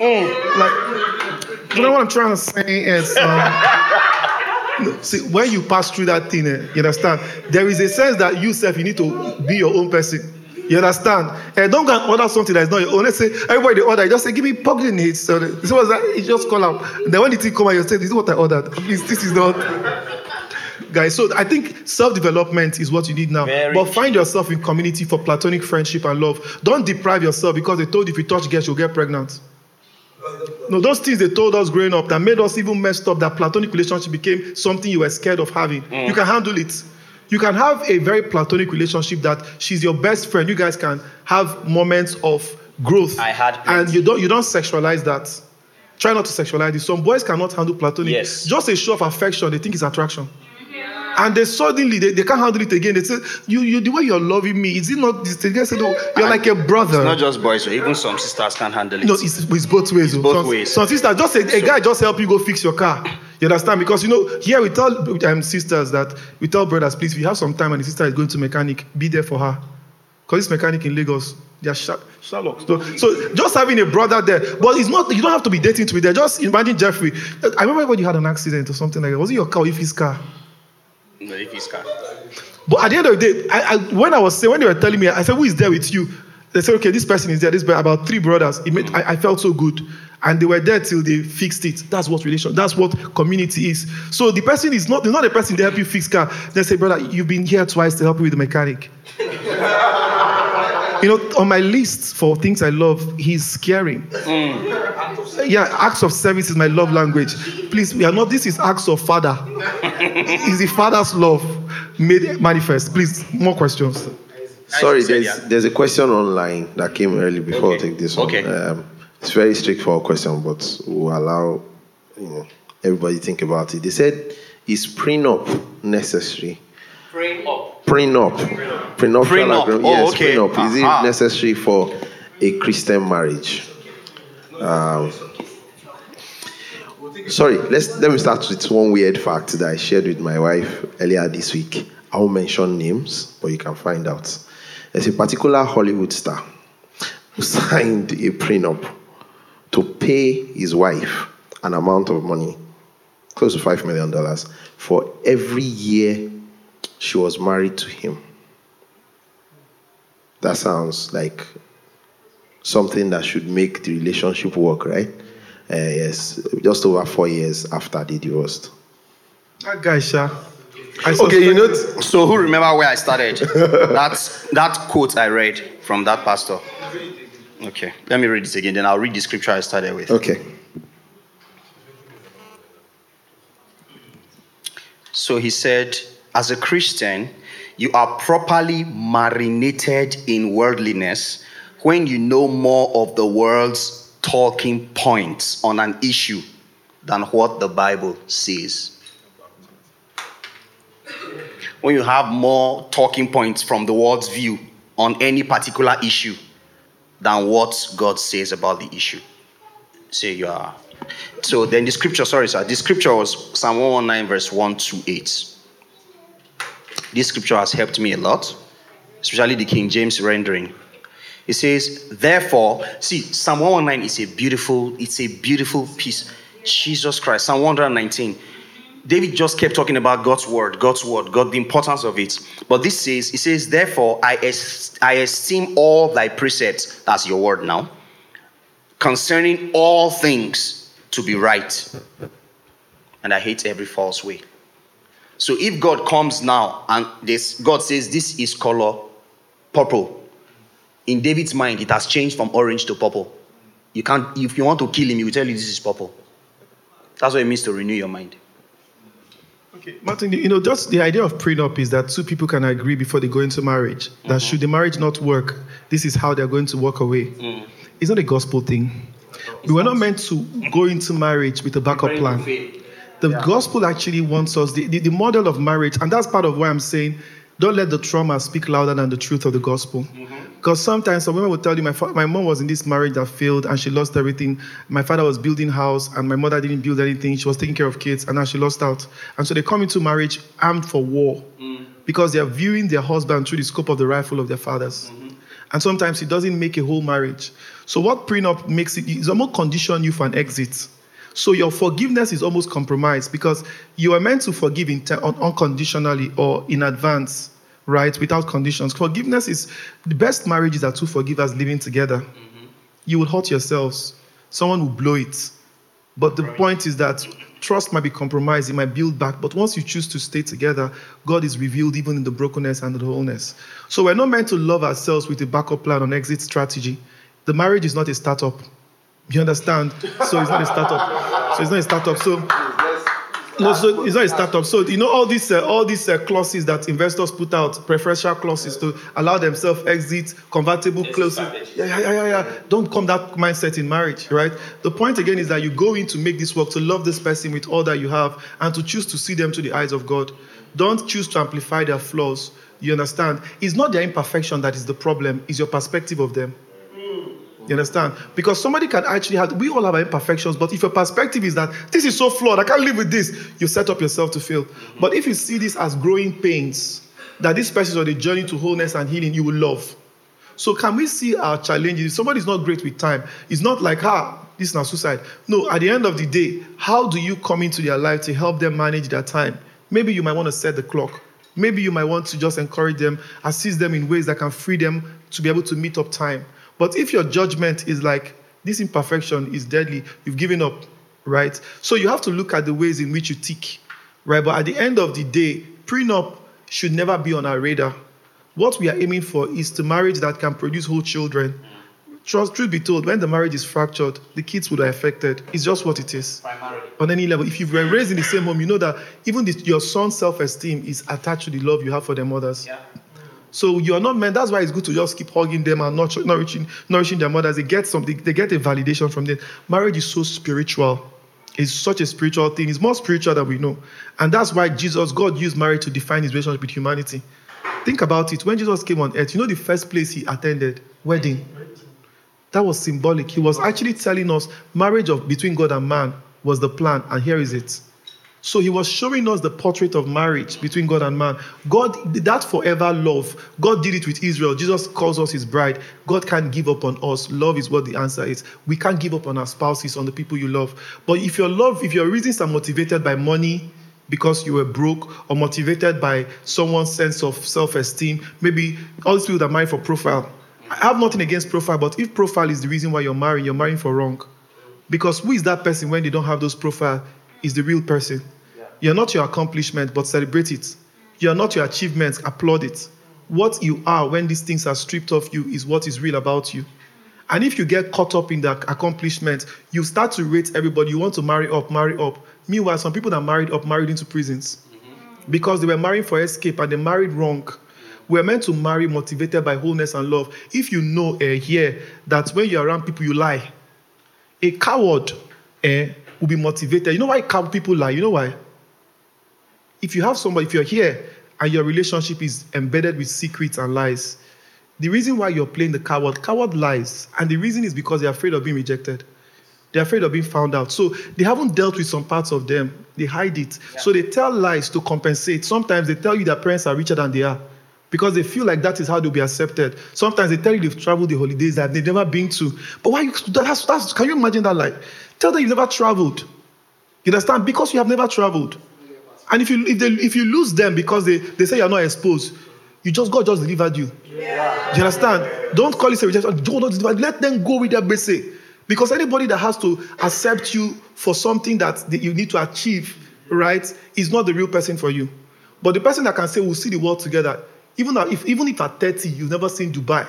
S2: Oh, like, you know what I'm trying to say is, um, see, when you pass through that thing, eh, you understand? There is a sense that you self, you need to be your own person. You understand? And don't go and order something that is not your own. Let's say everybody order, you just say, give me pumpkin hits. So the- this was that, you just call out. Then when the thing come out, you say, this is what I ordered. Please, this is not. Guys, so I think self-development is what you need now.
S3: Very
S2: but find yourself in community for platonic friendship and love. Don't deprive yourself because they told you if you touch girls, you'll get pregnant. No, those things they told us growing up that made us even messed up, that platonic relationship became something you were scared of having. Mm. You can handle it. You can have a very platonic relationship that she's your best friend. You guys can have moments of growth.
S3: I had
S2: and you don't you don't sexualize that. Try not to sexualize it. Some boys cannot handle platonic.
S3: Yes.
S2: Just a show of affection, they think it's attraction. And they suddenly they, they can't handle it again. They say, you, you the way you're loving me, is it not this? They say, no, you're like a brother.
S3: It's Not just boys, so even some sisters can't handle it.
S2: No, it's, it's both ways. oh.
S3: both
S2: some,
S3: ways.
S2: Some sisters, just a, a guy just help you go fix your car. You understand? Because you know, here we tell um, sisters that we tell brothers, please, if you have some time and the sister is going to mechanic, be there for her. Because this mechanic in Lagos, they are sharp, Sherlock. So, so just having a brother there, but it's not. You don't have to be dating to be there. Just imagine Jeffrey. I remember when you had an accident or something like that. Was it your car or if his car?
S3: No, if it's car.
S2: But at the end of the day, I, I, when I was saying, when they were telling me, I said, who is there with you? They said, okay, this person is there. This about three brothers. It made, I, I felt so good. And they were there till they fixed it. That's what relation, that's what community is. So the person is not, they're not the person they help you fix car. They say, brother, you've been here twice to help me with the mechanic. you know, on my list for things I love, he's caring. Yeah, acts of service is my love language. Please, we are not, this is acts of father. is the father's love made manifest. Please, more questions.
S4: Sorry, there's there's a question online that came early before I take this one.
S3: Okay.
S4: Um, it's very straightforward question, but we'll allow you know everybody to think about it. They said, "Is prenup necessary?"
S3: Prenup. Prenup.
S4: Prenup, prenuptial
S3: Prenup.
S4: agreement.
S3: Oh,
S4: yes,
S3: okay.
S4: prenup. Is it necessary for a Christian marriage? Um, sorry, let's let me start with one weird fact that I shared with my wife earlier this week. I won't mention names, but you can find out. There's a particular Hollywood star who signed a prenup to pay his wife an amount of money, close to five million dollars, for every year she was married to him. That sounds like something that should make the relationship work, right? Uh, yes, just over four years after they divorced.
S2: That guy, Sha. I
S3: Okay, you know.
S2: suspect-
S3: So who remember where I started? That's that quote I read from that pastor. Okay, let me read it again. Then I'll read the scripture I started with.
S4: Okay.
S3: So he said, as a Christian, you are properly marinated in worldliness when you know more of the world's talking points on an issue than what the Bible says. When you have more talking points from the world's view on any particular issue than what God says about the issue. Say you are. So then the scripture, sorry, sir. The scripture was Psalm 119, verse 1 to 8. This scripture has helped me a lot, especially the King James rendering. It says, therefore, see, Psalm 119 is a beautiful, it's a beautiful piece. Jesus Christ. Psalm 119. David just kept talking about God's word, God's word, God, the importance of it. But this says, it says, therefore, I, I esteem all thy precepts, that's your word now, concerning all things to be right. And I hate every false way. So if God comes now and this, God says, this is color purple, in David's mind, it has changed from orange to purple. You can't, if you want to kill him, he will tell you this is purple. That's what it means to renew your mind.
S2: Okay, Martin, you know, just the idea of prenup is that two people can agree before they go into marriage that
S3: Mm-hmm.
S2: should the marriage not work, this is how they're going to walk away.
S3: Mm.
S2: It's not a gospel thing. We were not meant to go into marriage with a backup plan. The gospel actually wants us, the, the, the model of marriage, and that's part of why I'm saying don't let the trauma speak louder than the truth of the gospel. Because sometimes some women will tell you, my, fa- my mom was in this marriage that failed and she lost everything. My father was building house and my mother didn't build anything. She was taking care of kids and now she lost out. And so they come into marriage armed for war because they are viewing their husband through the scope of the rifle of their fathers. And sometimes it doesn't make a whole marriage. So what prenup makes it is almost condition you for an exit. So your forgiveness is almost compromised because you are meant to forgive unconditionally or in advance, right? Without conditions. Forgiveness is the best marriages are two forgivers living together. Mm-hmm. You will hurt yourselves. Someone will blow it. But the point is that trust might be compromised, it might build back. But once you choose to stay together, God is revealed even in the brokenness and the wholeness. So we're not meant to love ourselves with a backup plan on exit strategy. The marriage is not a startup. You understand? So it's not a startup. So it's not a startup. So no, so it's not a startup. So you know all these uh, all these uh, clauses that investors put out, preferential clauses to allow themselves exit, convertible clauses. Yeah, yeah, yeah, yeah, yeah. Don't come that mindset in marriage, right? The point again is that you go in to make this work, to love this person with all that you have, and to choose to see them through the eyes of God. Don't choose to amplify their flaws. You understand? It's not their imperfection that is the problem; it's your perspective of them. You understand? Because somebody can actually have, we all have our imperfections, but if your perspective is that this is so flawed, I can't live with this, you set up yourself to fail. But if you see this as growing pains, that this person is on a journey to wholeness and healing, you will love. So can we see our challenges? If somebody's not great with time, it's not like, ah, this is not suicide. No, at the end of the day, how do you come into their life to help them manage their time? Maybe you might want to set the clock. Maybe you might want to just encourage them, assist them in ways that can free them to be able to meet up time. But if your judgment is like, this imperfection is deadly, you've given up, right? So you have to look at the ways in which you tick, right? But at the end of the day, prenup should never be on our radar. What we are aiming for is the marriage that can produce whole children. Trust, truth be told, when the marriage is fractured, the kids would are affected. It's just what it is. Primarily. On any level. If you've been raised in the same home, you know that even this, your son's self esteem is attached to the love you have for their mothers.
S3: Yeah.
S2: So you are not meant. That's why it's good to just keep hugging them and nurture, nourishing, nourishing their mothers. They get something. They get a validation from them. Marriage is so spiritual. It's such a spiritual thing. It's more spiritual than we know, and that's why Jesus, God, used marriage to define His relationship with humanity. Think about it. When Jesus came on earth, you know the first place He attended wedding. That was symbolic. He was actually telling us marriage of between God and man was the plan, and here is it. So he was showing us the portrait of marriage between God and man. God, did that forever love. God did it with Israel. Jesus calls us his bride. God can't give up on us. Love is what the answer is. We can't give up on our spouses, on the people you love. But if your love, if your reasons are motivated by money, because you were broke, or motivated by someone's sense of self-esteem, maybe all these people that marry for profile. I have nothing against profile, but if profile is the reason why you're marrying, you're marrying for wrong. Because who is that person when they don't have those profile? Is the real person. You're not your accomplishment, but celebrate it. You're not your achievements, applaud it. What you are when these things are stripped off you is what is real about you. And if you get caught up in the accomplishment, you start to rate everybody. You want to marry up, marry up. Meanwhile, some people that married up married into prisons because they were marrying for escape and they married wrong. We're meant to marry motivated by wholeness and love. If you know uh, here that when you're around people, you lie, a coward eh, will be motivated. You know why people lie? You know why? If you have somebody, if you're here and your relationship is embedded with secrets and lies, the reason why you're playing the coward, coward lies. And the reason is because they're afraid of being rejected. They're afraid of being found out. So they haven't dealt with some parts of them. They hide it. So they tell lies to compensate. Sometimes they tell you their parents are richer than they are because they feel like that is how they'll be accepted. Sometimes they tell you they've traveled the holidays that they've never been to. But why? You, that's, that's, can you imagine that lie? Tell them you've never traveled. You understand? Because you have never traveled. And if you if they if you lose them because they, they say you're not exposed, you just God just delivered you. Do you understand? Don't call it a rejection. Don't, don't deliver. Let them go with their basic. Because anybody that has to accept you for something that you need to achieve, right, is not the real person for you. But the person that can say we'll see the world together, even if even if at 30 you've never seen Dubai,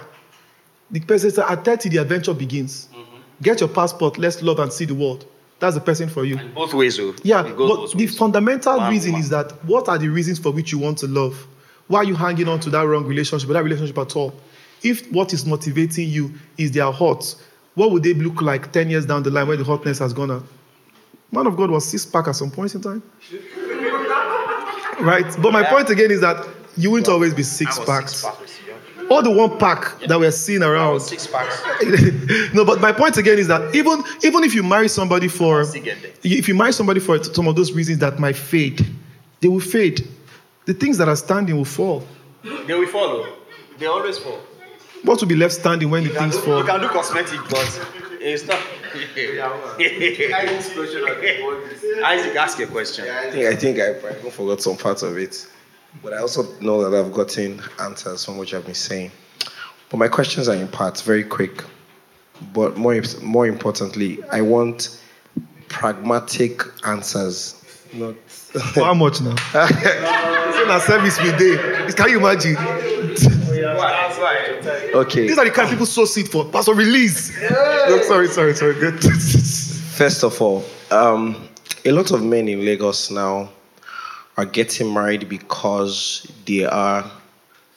S2: the person says at 30 the adventure begins. Mm-hmm. Get your passport, let's love and see the world. That's the person for you.
S3: Both ways, though.
S2: Yeah, but the
S3: ways.
S2: fundamental
S3: Man,
S2: reason
S3: woman.
S2: is that what are the reasons for which you want to love? Why are you hanging on to that wrong relationship, or that relationship at all? If what is motivating you is their hot, what would they look like 10 years down the line when the hotness has gone out? Man of God was six pack at some point in time. right? But my point again is that you won't always be six packs.
S3: six packs.
S2: All the one pack that we're seeing around.
S3: six packs.
S2: no, but my point again is that even even if you marry somebody for
S3: still get there.
S2: if you marry somebody for some of those reasons that might fade, they will fade. The things that are standing will fall.
S3: They will follow. They always fall.
S2: What will be left standing when the
S3: You can,
S2: things
S3: do, you
S2: fall?
S3: can do cosmetic, but it's not. Isaac, ask a question.
S4: I think I think I probably forgot some parts of it, but I also know that I've gotten answers from what have been saying. But my questions are in parts, very quick. But more more importantly, I want pragmatic answers, not.
S2: How much now? It's in a service we did. Can you imagine?
S4: okay.
S2: These are the kind of people so sit for. Pastor, release. No, sorry, sorry, sorry. Good.
S4: First of all, um, a lot of men in Lagos now are getting married because they are.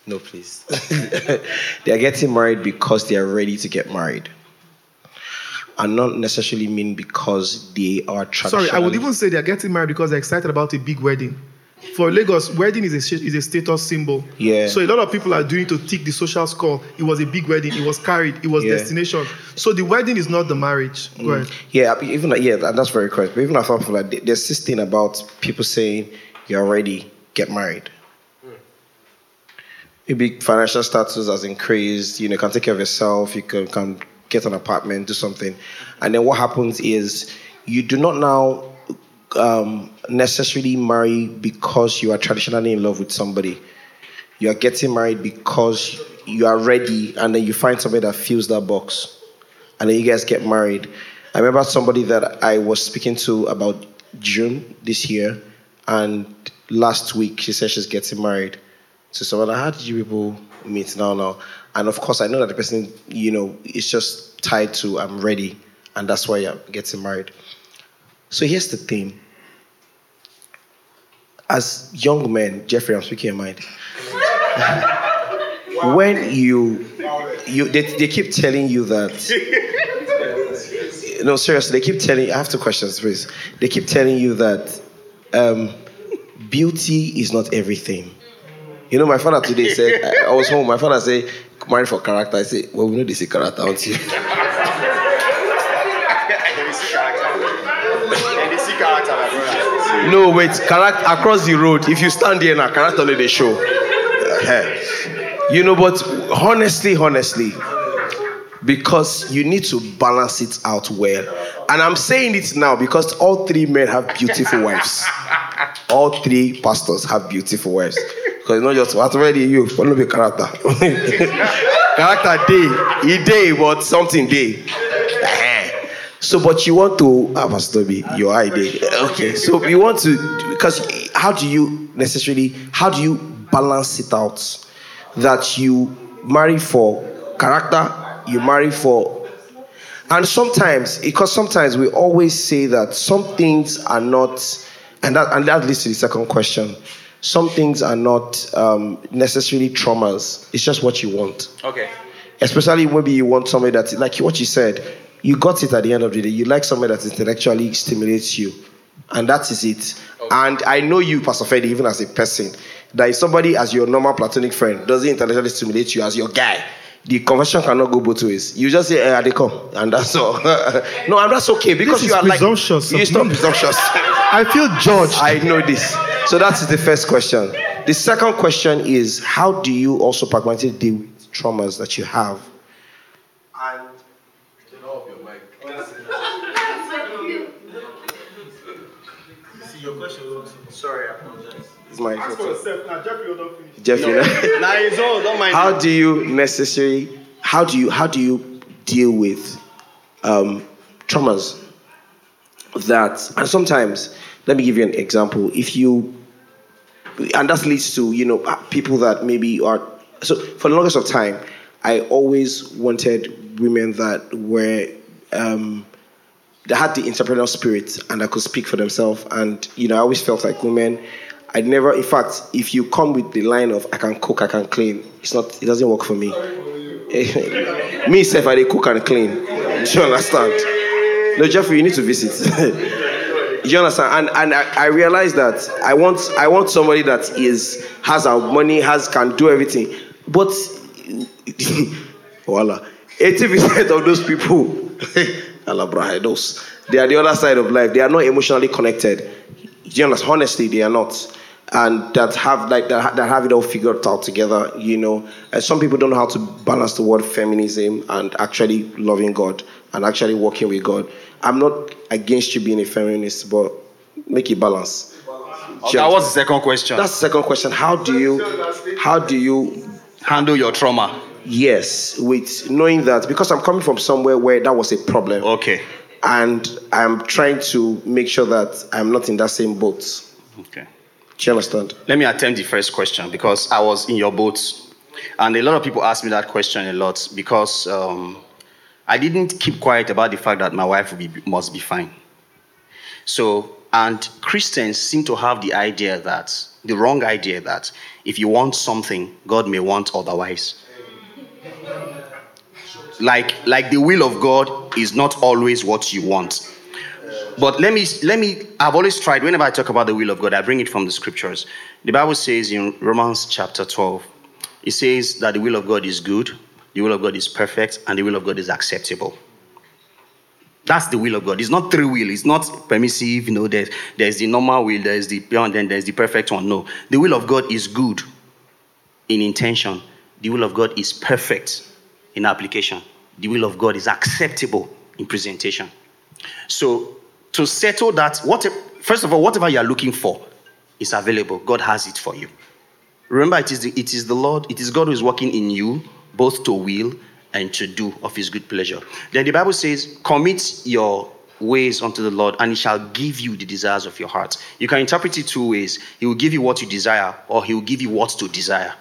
S4: No, please. they are getting married because they are ready to get married. And not necessarily mean because they are traditional.
S2: Sorry, I would even say they're getting married because they're excited about a big wedding. For Lagos, wedding is a is a status symbol.
S4: Yeah.
S2: So a lot of people are doing to tick the social score. It was a big wedding. It was carried. It was
S4: Yeah.
S2: destination. So the wedding is not the marriage. Go mm. ahead.
S4: Yeah, even yeah, that- that's very correct. But even I thought for like there's this thing about people saying you're ready, get married. Maybe financial status has increased. You know, you can take care of yourself. You can, can get an apartment, do something, and then what happens is you do not now um, necessarily marry because you are traditionally in love with somebody. You are getting married because you are ready, and then you find somebody that fills that box and then you guys get married. I remember somebody that I was speaking to about June this year, and last week she said she's getting married. So someone, how did you people meet now? Now, and of course, I know that the person, you know, is just tied to I'm ready, and that's why I'm getting married. So here's the thing. As young men, Jeffrey, I'm speaking your mind. when you you they, they keep telling you that no seriously they keep telling i have two questions please they keep telling you that um, beauty is not everything. You know my father today said I, I was home my father said marry for character. I said well we know they say character aren't you? No wait character across the road if you stand there now character only they show. Eh. you know but honestly honestly because you need to balance it out well. And i'm saying it now because all three men have beautiful wives all three pastors have beautiful wives because it's not just what already you follow the character. Character day. He day but something day. Eh. so but you want to ah pastor b your idea. okay so you want to because how do you necessarily how do you balance it out? That you marry for character you marry for and sometimes because sometimes we always say that some things are not and that and that leads to the second question. Some things are not um, necessarily traumas. It's just what you want.
S3: Okay.
S4: especially maybe you want somebody that like what you said you got it at the end of the day. You like somebody that intellectually stimulates you. And that is it. And i know you pastor Fedi, even as a person that if somebody as your normal platonic friend doesn't intellectually stimulate you as your guy the conversation cannot go both ways you just say eh, they come and that's all no and that's okay because
S2: This
S4: you
S2: is
S4: are like
S2: presumptuous of
S4: you stop presumptuous
S2: I feel judged.
S4: I know this. So that is the first question. The second question is how do you also pragmatically deal with traumas that you have? And turn off your mic. See your question.
S5: Sorry, I apologize. It's my
S2: Ask for yourself now. Jeffrey, you don't finish.
S5: Jeffrey.
S3: Nah, it's all, don't mind.
S5: how do you necessarily how do you how do you deal with um, traumas that and sometimes let me give you an example if you and that leads to you know people that maybe are so for the longest of time i always wanted women that were um, that had the entrepreneurial spirit and that could speak for themselves and you know i always felt like women i never in fact if you come with the line of i can cook i can clean it's not it doesn't work for me. Me self i cook and clean. Do you understand? No jeffrey you need to visit. Do you understand? And and I, I realized that i want i want somebody that is has our money has can do everything. But voila. 80% of those people alabrahados they are the other side of life. They are not emotionally connected. Do you understand? Honestly they are not and that have like that, that have it all figured out together you know and some people don't know how to balance the word feminism and actually loving god and actually working with god i'm not against you being a feminist but make it balance
S3: Okay, was the second question?
S5: that's the second question how do you how do you
S3: Handle your trauma.
S5: yes with knowing that because i'm coming from somewhere where that was a problem
S3: Okay.
S5: and i'm trying to make sure that i'm not in that same boat
S3: Okay. Let me attempt the first question because I was in your boat. And a lot of people ask me that question a lot because um, I didn't keep quiet about the fact that my wife be, must be fine. So, and Christians seem to have the idea that, the wrong idea that if you want something, God may want otherwise. Like, like the will of God is not always what you want. But let me let me I've always tried whenever I talk about the will of God, I bring it from the scriptures. The Bible says in Romans chapter 12, it says that the will of God is good, the will of God is perfect, and the will of God is acceptable. That's the will of God. It's not three will. It's not permissive. You know, there's, there's the normal will, there's the beyond, then there's the perfect one. No. The will of God is good in intention. The will of God is perfect in application. The will of God is acceptable in presentation. So to settle that, what first of all, whatever you are looking for is available. God has it for you. Remember, it is the, it is the Lord, it is God who is working in you, both to will and to do of his good pleasure. Then the Bible says, commit your ways unto the Lord, and he shall give you the desires of your heart. You can interpret it two ways. He will give you what you desire, or he will give you what to desire.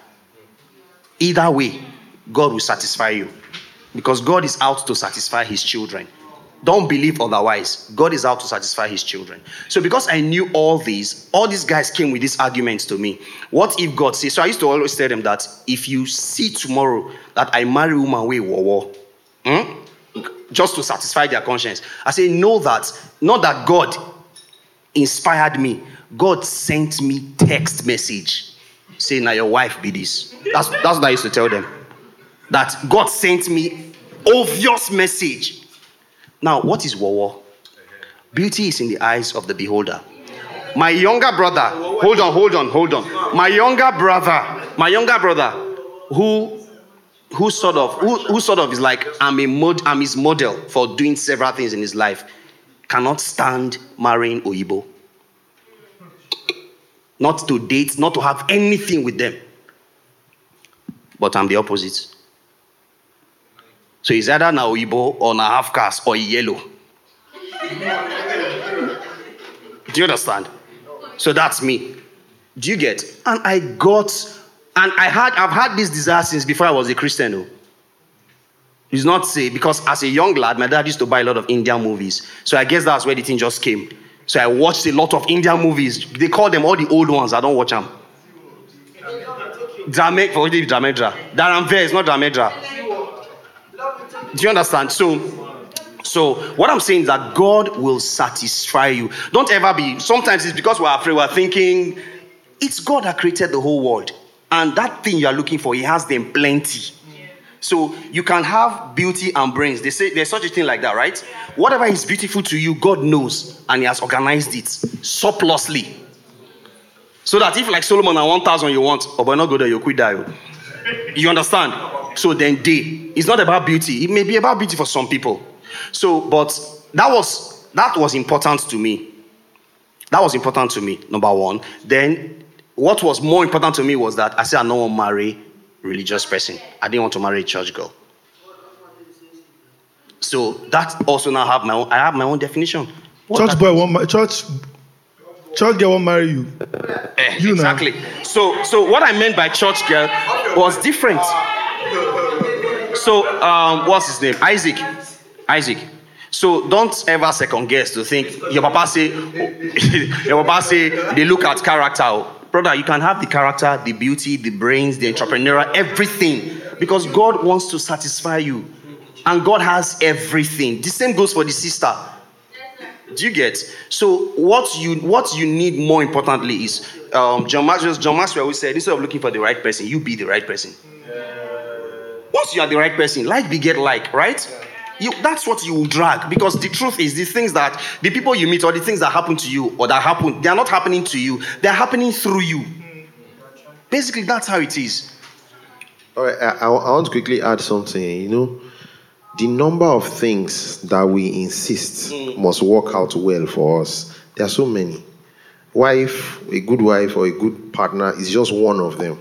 S3: Either way, God will satisfy you. Because God is out to satisfy his children. Don't believe otherwise. God is out to satisfy his children. So, because I knew all these, all these guys came with these arguments to me. What if God says, so I used to always tell them that if you see tomorrow that I marry woman way war war, hmm, just to satisfy their conscience, I say, know that, not that God inspired me, God sent me text message saying, now your wife be this. That's, that's what I used to tell them. That God sent me obvious message. Now, what is Wawa? Beauty is in the eyes of the beholder. My younger brother, hold on, hold on, hold on. My younger brother, my younger brother, who who sort of who, who sort of is like I'm a mod, I'm his model for doing several things in his life, cannot stand marrying Oyibo. Not to date, not to have anything with them. But I'm the opposite. So it's either na Oyibo or na half caste or yellow. Do you understand? So that's me. Do you get? And I got, and I had, I've had this desire since before I was a Christian. It's not say because as a young lad, my dad used to buy a lot of Indian movies. So I guess that's where the thing just came. So I watched a lot of Indian movies. They call them all the old ones. I don't watch them. Dramek, for Dramedra. Dharamve is not Dramedra. Do you understand? So, so what I'm saying is that God will satisfy you. Don't ever be. Sometimes it's because we're afraid. We're thinking it's God that created the whole world, and that thing you are looking for, He has them plenty. So you can have beauty and brains. They say there's such a thing like that, right? Whatever is beautiful to you, God knows, and He has organized it surplusly. So that if like Solomon and 1,000 you want, oh, but not go there, you quit die. Oh. You understand? So then day. It's not about beauty. It may be about beauty for some people. So, but that was that was important to me. That was important to me, number one. Then, what was more important to me was that I said I don't want to marry religious person. I didn't want to marry a church girl. So that also now have my own. I have my own definition. What
S2: Church boy won't ma- church church girl won't marry you.
S3: Eh,
S2: You know.
S3: exactly. So, so what I meant by church girl was different. So, um, what's his name? Isaac. Isaac. So don't ever second guess to think your papa say your papa say they look at character. Brother, you can have the character, the beauty, the brains, the entrepreneurial, everything. Because God wants to satisfy you. And God has everything. The same goes for the sister. Do you get? So what you what you need more importantly is um, John Maxwell. John Maxwell always said instead of looking for the right person, you be the right person. Once you are the right person, like beget like, right? You, that's what you will drag because the truth is the things that the people you meet or the things that happen to you or that happen they are not happening to you they're happening through you basically that's how it is
S4: All right, I, I I want to quickly add something. You know, the number of things that we insist must work out well for us, there are so many. Wife, a good wife or a good partner is just one of them.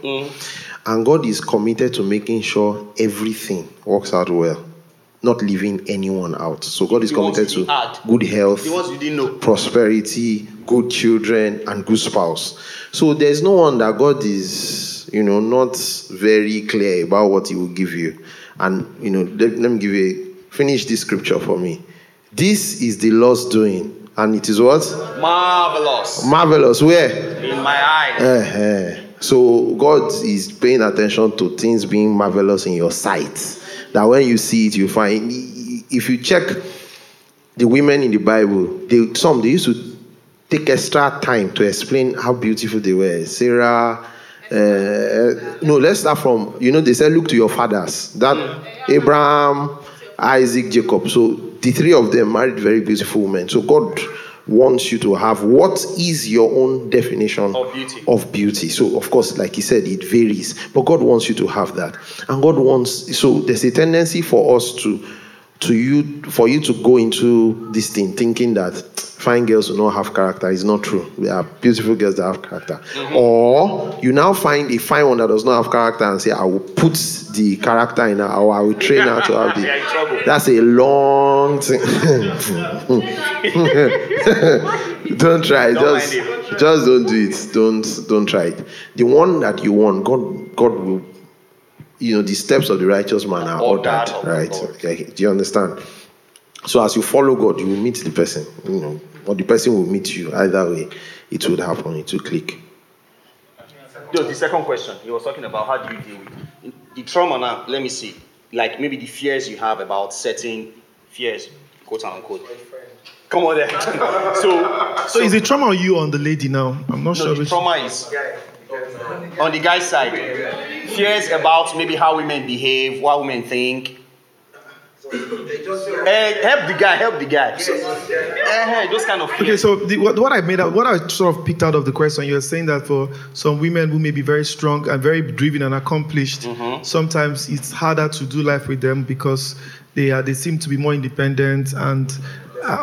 S4: And God is committed to making sure everything works out well, not leaving anyone out. So God is
S3: He
S4: committed to
S3: add.
S4: good health,
S3: The ones you didn't know.
S4: prosperity, good children, and good spouse. So there's no one that God is, you know, not very clear about what He will give you. And you know, let, let me give you a, finish this scripture for me. This is the Lord's doing, and it is what
S3: marvelous
S4: marvelous. Where?
S3: in my eyes
S4: Eh-heh. So God is paying attention to things being marvelous in your sight. That when you see it, you find. If you check the women in the Bible, they, some they used to take extra time to explain how beautiful they were. Sarah. Uh, no, let's start from you know they said look to your fathers. That Abraham, Isaac, Jacob. So the three of them married very beautiful women. So God wants you to have what is your own definition
S3: Of beauty.
S4: of beauty. So, of course, like he said, it varies, but God wants you to have that, and God wants. So, there's a tendency for us to, to you, for you to go into this thing thinking that fine girls do not have character. It's not true. There are beautiful girls that have character. Mm-hmm. Or you now find a fine one that does not have character and say, "I will put the character in her, or I will train her to have the."
S3: You're in trouble.
S4: That's a long thing. don't try.
S3: Don't
S4: just, just don't do it. Don't don't try it. The one that you want, God, God will. You know, the steps of the righteous man are
S3: Ordered
S4: ordered, right? Okay, do you understand? So as you follow God, you will meet the person. You know, or the person will meet you. Either way, it would happen. It will click.
S3: No, the second question he was talking about how do you deal with the trauma now. Let me see, like maybe the fears you have about certain fears, quote unquote. Come on there. so,
S2: So is the trauma on you or on the lady now? I'm not
S3: no,
S2: sure
S3: the
S2: which.
S3: trauma is on the guy's side. Fears about maybe how women behave, what women think. Eh, help the guy, help the guy. So, eh, those kind of
S2: Okay, so the, what, what I made out, what I sort of picked out of the question, you're saying that for some women who may be very strong and very driven and accomplished, sometimes it's harder to do life with them because they are they seem to be more independent and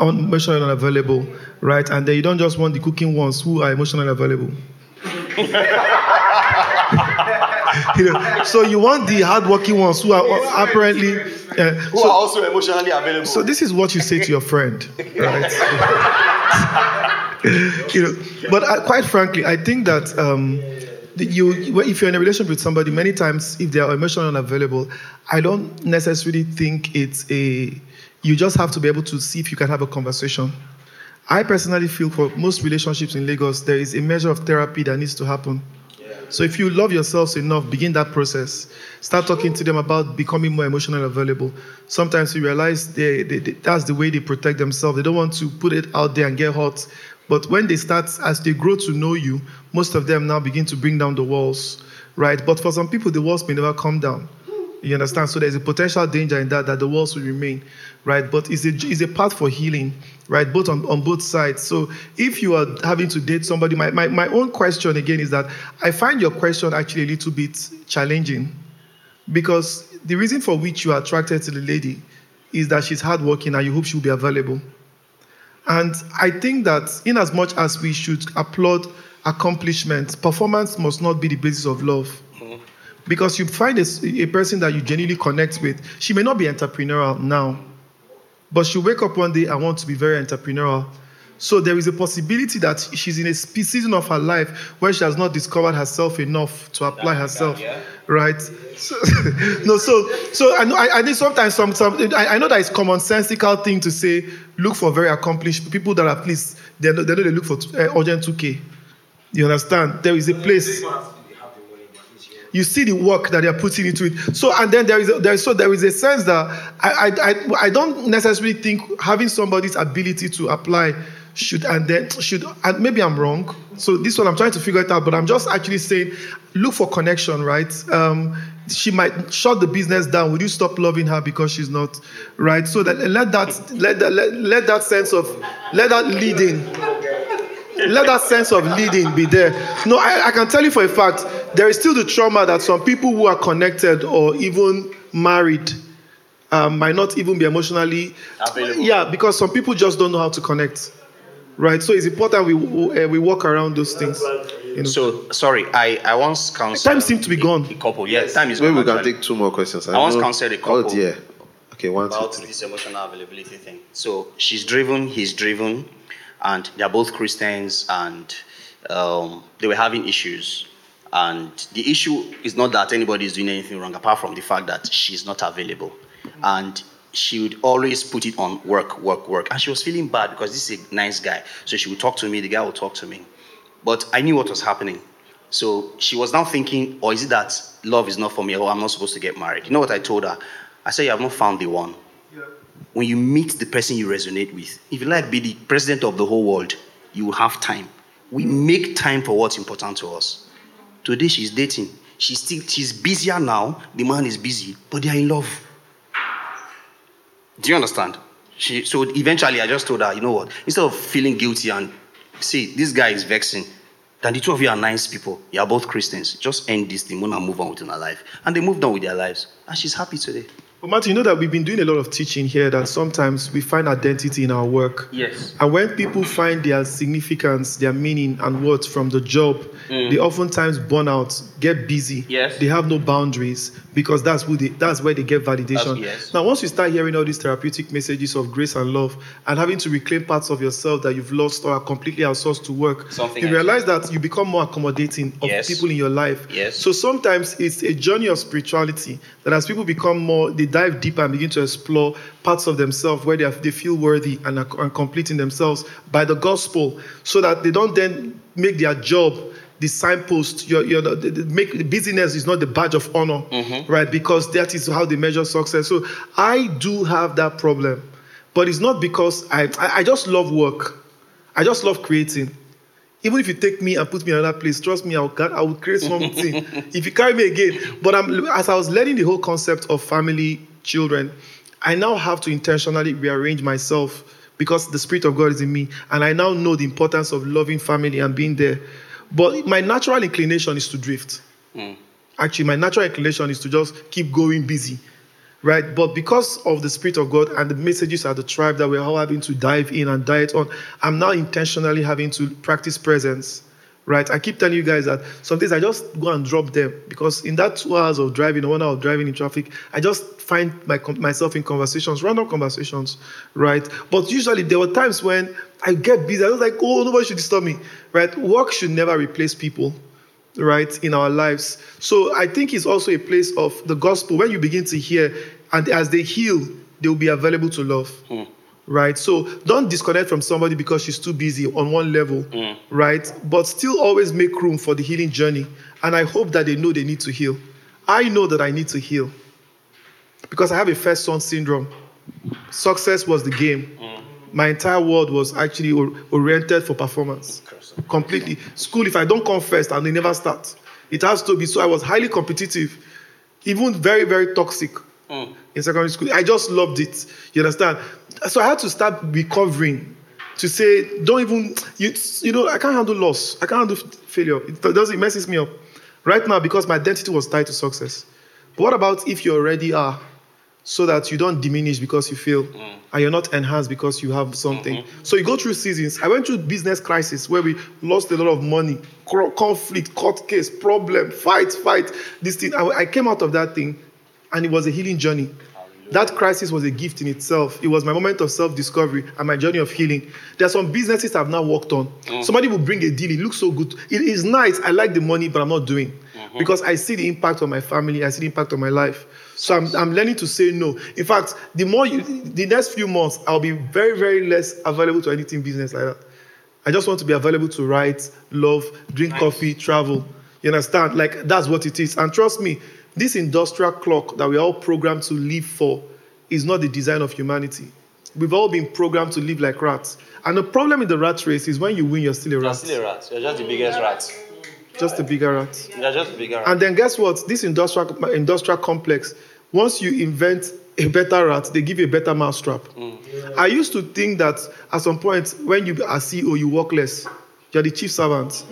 S2: emotionally unavailable, right? And then you don't just want the cooking ones who are emotionally available. You know, so you want the hardworking ones who are apparently. Uh,
S3: who
S2: so-
S3: are also emotionally available.
S2: so this is what you say to your friend, right? you know, but I, quite frankly, I think that um, you, if you're in a relationship with somebody, many times if they are emotionally unavailable, I don't necessarily think it's a. You just have to be able to see if you can have a conversation. I personally feel for most relationships in Lagos, there is a measure of therapy that needs to happen. So if you love yourselves enough, begin that process. Start talking to them about becoming more emotionally available. Sometimes you realize they, they, they- that's the way they protect themselves. They don't want to put it out there and get hurt. But when they start, as they grow to know you, most of them now begin to bring down the walls, right? But for some people, the walls may never come down. You understand? So there's a potential danger in that that the walls will remain, right? But it's a it's a path for healing, right? Both on, on both sides. So if you are having to date somebody, my, my, my own question again is that I find your question actually a little bit challenging because the reason for which you are attracted to the lady is that she's hardworking and you hope she'll be available. And I think that in as much as we should applaud accomplishments, performance must not be the basis of love. Because you find a, a person that you genuinely connect with, she may not be entrepreneurial now, but she'll wake up one day and want to be very entrepreneurial. So there is a possibility that she's in a season of her life where she has not discovered herself enough to apply herself, right? So, no, so so I know I, I think sometimes some some I, I know that it's commonsensical thing to say look for very accomplished people that at least they know they, know they look for uh, urgent 2k. You understand? There is a place you see the work that they are putting into it. So and then there is a, there is so there is a sense that I, I I I don't necessarily think having somebody's ability to apply should and then should and maybe I'm wrong. So this one I'm trying to figure it out, but I'm just actually saying look for connection, right? Um, she might shut the business down. Would you stop loving her because she's not right? So that let that let that let, let that sense of let that leading let that sense of leading be there. No, I, I, can tell you for a fact, there is still the trauma that some people who are connected or even married um, might not even be emotionally
S3: Available.
S2: Yeah, because some people just don't know how to connect, right? So it's important we uh, we walk around those things. You know.
S3: So sorry, I I once counseled.
S2: Time seems to be gone.
S3: A couple, yes. Time is
S4: Maybe
S3: gone.
S4: we can take two more questions.
S3: I once
S4: know-
S3: counseled a couple.
S4: Oh
S3: couple.
S4: dear. Okay, one, two,
S3: about
S4: three.
S3: this emotional availability thing. So she's driven, he's driven, and they're both Christians, and um, they were having issues. And the issue is not that anybody is doing anything wrong, apart from the fact that she's not available. And she would always put it on work, work, work. And she was feeling bad because this is a nice guy. So she would talk to me, the guy would talk to me. But I knew what was happening. So she was now thinking, or is it that love is not for me, or I'm not supposed to get married? You know what I told her? I said, You have not found the one. When you meet the person you resonate with, if you like be the president of the whole world, you will have time. We make time for what's important to us. Today she's dating. She's still she's busier now. The man is busy, but they are in love. Do you understand? She, so eventually I just told her, you know what? Instead of feeling guilty and see, this guy is vexing, then the two of you are nice people. You are both Christians. Just end this thing, and move on with your life. And they moved on with their lives. And she's happy today.
S2: But Martin, you know that we've been doing a lot of teaching here that sometimes we find identity in our work.
S3: Yes.
S2: And when people find their significance, their meaning, and worth from the job, mm. they oftentimes burn out, get busy.
S3: Yes.
S2: They have no boundaries because that's who they, that's where they get validation.
S3: That's- yes.
S2: Now, once you start hearing all these therapeutic messages of grace and love, and having to reclaim parts of yourself that you've lost or are completely outsourced to work,
S3: Something
S2: you realize that you become more accommodating of
S3: Yes.
S2: people in your life.
S3: Yes.
S2: So sometimes it's a journey of spirituality that as people become more, they dive deeper and begin to explore parts of themselves where they, are, they feel worthy and are and completing themselves by the gospel so that they don't then make their job the signpost. Your, your, make, business is not the badge of honor, mm-hmm. right? Because that is how they measure success. So I do have that problem, but it's not because I, I, I just love work. I just love creating. Even if you take me and put me in another place, trust me, I will, I will create something. if you carry me again, but I'm, as I was learning the whole concept of family, children, I now have to intentionally rearrange myself because the Spirit of God is in me, and I now know the importance of loving family and being there. But my natural inclination is to drift. Hmm. Actually, my natural inclination is to just keep going busy right? But because of the Spirit of God and the messages at the tribe that we're all having to dive in and diet on, I'm now intentionally having to practice presence, right? I keep telling you guys that some days I just go and drop them because in that two hours of driving, one hour of driving in traffic, I just find my, myself in conversations, random conversations, right? But usually there were times when I get busy. I was like, oh, nobody should disturb me, right? Work should never replace people right in our lives. So i think it's also a place of the gospel. When you begin to hear and as they heal they will be available to love hmm. right? So don't disconnect from somebody because she's too busy on one level hmm. right? But still always make room for the healing journey. And i hope that they know they need to heal. I know that i need to heal. Because i have a first son syndrome. Success was the game hmm. My entire world was actually oriented for performance. Completely. School if i don't come first and they never start it has to be so i was highly competitive even very very toxic mm. in secondary school. I just loved it. You understand? So i had to start recovering to say don't even you, you know i can't handle loss. I can't handle failure. It does it messes me up. Right now because my identity was tied to success. But what about if you already are so that you don't diminish because you fail mm. and you're not enhanced because you have something. Mm-hmm. So you go through seasons. I went through business crisis where we lost a lot of money, cro- conflict, court case, problem, fight, fight. This thing. I, I came out of that thing, and it was a healing journey. That crisis was a gift in itself. It was my moment of self-discovery and my journey of healing. There are some businesses I've now worked on. Mm. Somebody will bring a deal. It looks so good. It is nice. I like the money, but I'm not doing mm-hmm. because I see the impact on my family. I see the impact on my life. So I'm, I'm learning to say no. In fact, the more you, the next few months, I'll be very, very less available to anything business like that. I just want to be available to write, love, drink coffee, travel. You understand? Like that's what it is. And trust me, this industrial clock that we're all programmed to live for is not the design of humanity. We've all been programmed to live like rats. And the problem in the rat race is when you win, you're still a
S3: You're
S2: rat.
S3: still a rat. You're just the biggest rat.
S2: Just a bigger rat.
S3: You're just bigger rat.
S2: And then guess what? This industrial industrial complex, once you invent a better rat, they give you a better mousetrap. Mm. I used to think that at some point when you are CEO, you work less. You're the chief servant.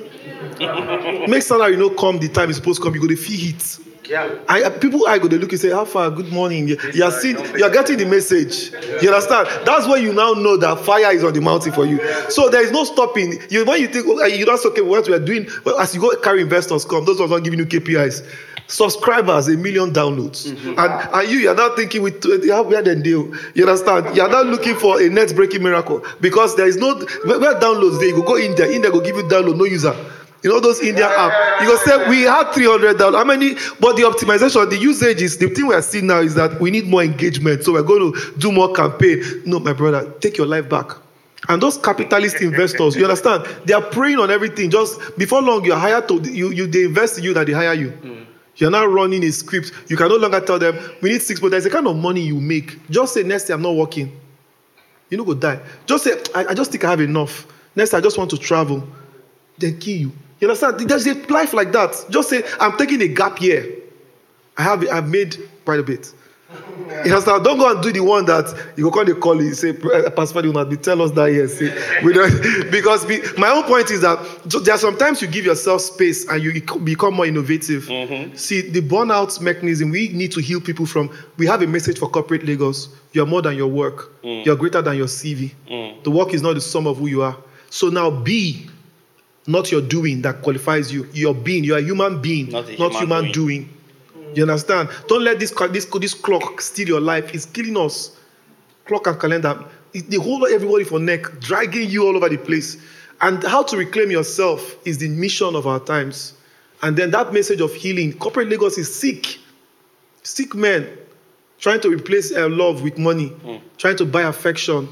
S2: Make salary you no come the time it's supposed to come, you go to feel it.
S3: Yeah.
S2: I, uh, people I go they look and say, How far? Good morning. You, you are seeing, you are getting the message. You understand? That's when you now know that fire is on the mountain for you. So there is no stopping. You when you think okay, you that's okay, what we are doing, well, as you go carry investors come, those ones are giving you KPIs. Subscribers, a million downloads. And, and you, you're not thinking with how where then deal. You understand? You're not looking for a net breaking miracle because there is no where, where downloads there. You go go in there, in there go give you download, no user. You know those Indian app. You go say we had 300 down. How many? But the optimization, the usage is the thing we are seeing now is that we need more engagement. So we're going to do more campaign. No, my brother, take your life back. And those capitalist investors, you understand? They are preying on everything. Just before long, you're hired to you. You they invest in you that they hire you. Mm. You're now running a script. You can no longer tell them we need six. But there's a kind of money you make. Just say next year I'm not working. You know go die. Just say I, I just think I have enough. Next I just want to travel. Then kill you. You understand? There's a life like that. Just say I'm taking a gap year. I have I've made quite a bit. You understand? Don't go and do the one that you go call the you say "Eh, Pastor you must be tell us that yes. See, we don't, because be, my own point is that there are sometimes you give yourself space and you become more innovative. Mm-hmm. See the burnout mechanism we need to heal people from. We have a message for corporate Lagos. You're more than your work. Mm. You're greater than your CV. Mm. The work is not the sum of who you are. So now be not your doing that qualifies you. Your being. You're a human being,
S3: Not
S2: not,
S3: human
S2: human
S3: doing.
S2: doing. You understand? Don't let this this this clock steal your life. It's killing us. Clock and calendar. It, they hold everybody for neck, dragging you all over the place. And how to reclaim yourself is the mission of our times. And then that message of healing. Corporate Lagos is sick. Sick men trying to replace uh, love with money, trying to buy affection,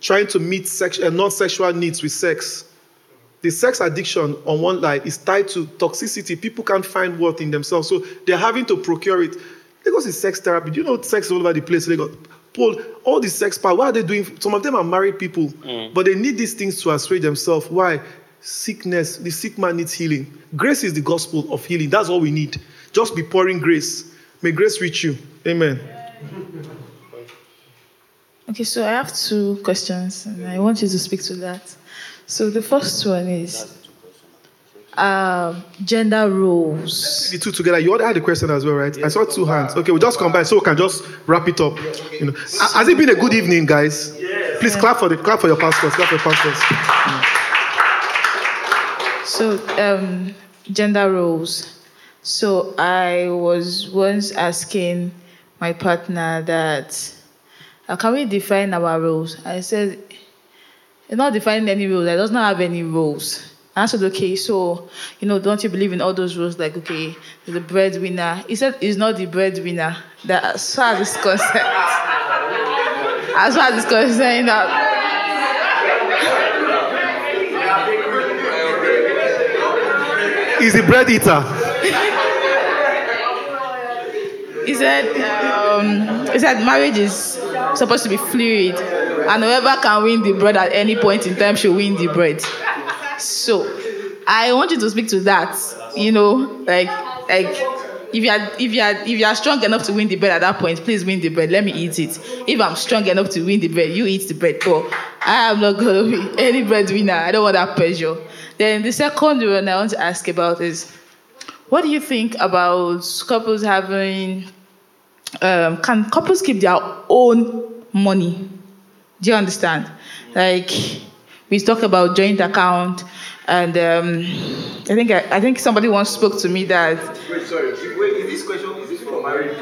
S2: trying to meet sex, uh, non-sexual needs with sex. The sex addiction on one line is tied to toxicity. People can't find worth in themselves, so they're having to procure it. Lagos is sex therapy. Do you know sex is all over the place? Lagos. Paul, all the sex part, what are they doing? Some of them are married people, mm. but they need these things to assuage themselves. Why? Sickness. The sick man needs healing. Grace is the gospel of healing. That's all we need. Just be pouring grace. May grace reach you. Amen.
S6: Okay, so I have two questions, and I want you to speak to that. So the first one is um, gender roles.
S2: The two together. You already had a question as well, right? I saw two hands. Okay, we'll just combine so we can just wrap it up. You know, has it been a good evening, guys? Please clap for the clap for your pastors. Clap for your pastors.
S6: So um, gender roles. So I was once asking my partner that uh, can we define our roles? I said it's not defining any rules. It does not have any rules. I said, okay, so, you know, don't you believe in all those rules? Like, okay, the breadwinner. He said, it's not the breadwinner. That as far as it's concerned, as far as it's concerned, that
S2: He's a bread eater.
S6: he said, um, he said, marriage is supposed to be fluid, and whoever can win the bread at any point in time should win the bread. So, I want you to speak to that. You know, like, like if you are if you are if you are strong enough to win the bread at that point, please win the bread. Let me eat it. If I'm strong enough to win the bread, you eat the bread. But I am not gonna be any breadwinner. I don't want that pressure. Then the second one I want to ask about is, what do you think about couples having um, can couples keep their own money? Do you understand? Like we talk about joint account, and um, I think I, I think somebody once spoke to me that.
S5: Wait, sorry. Wait, is this question is this for marriage?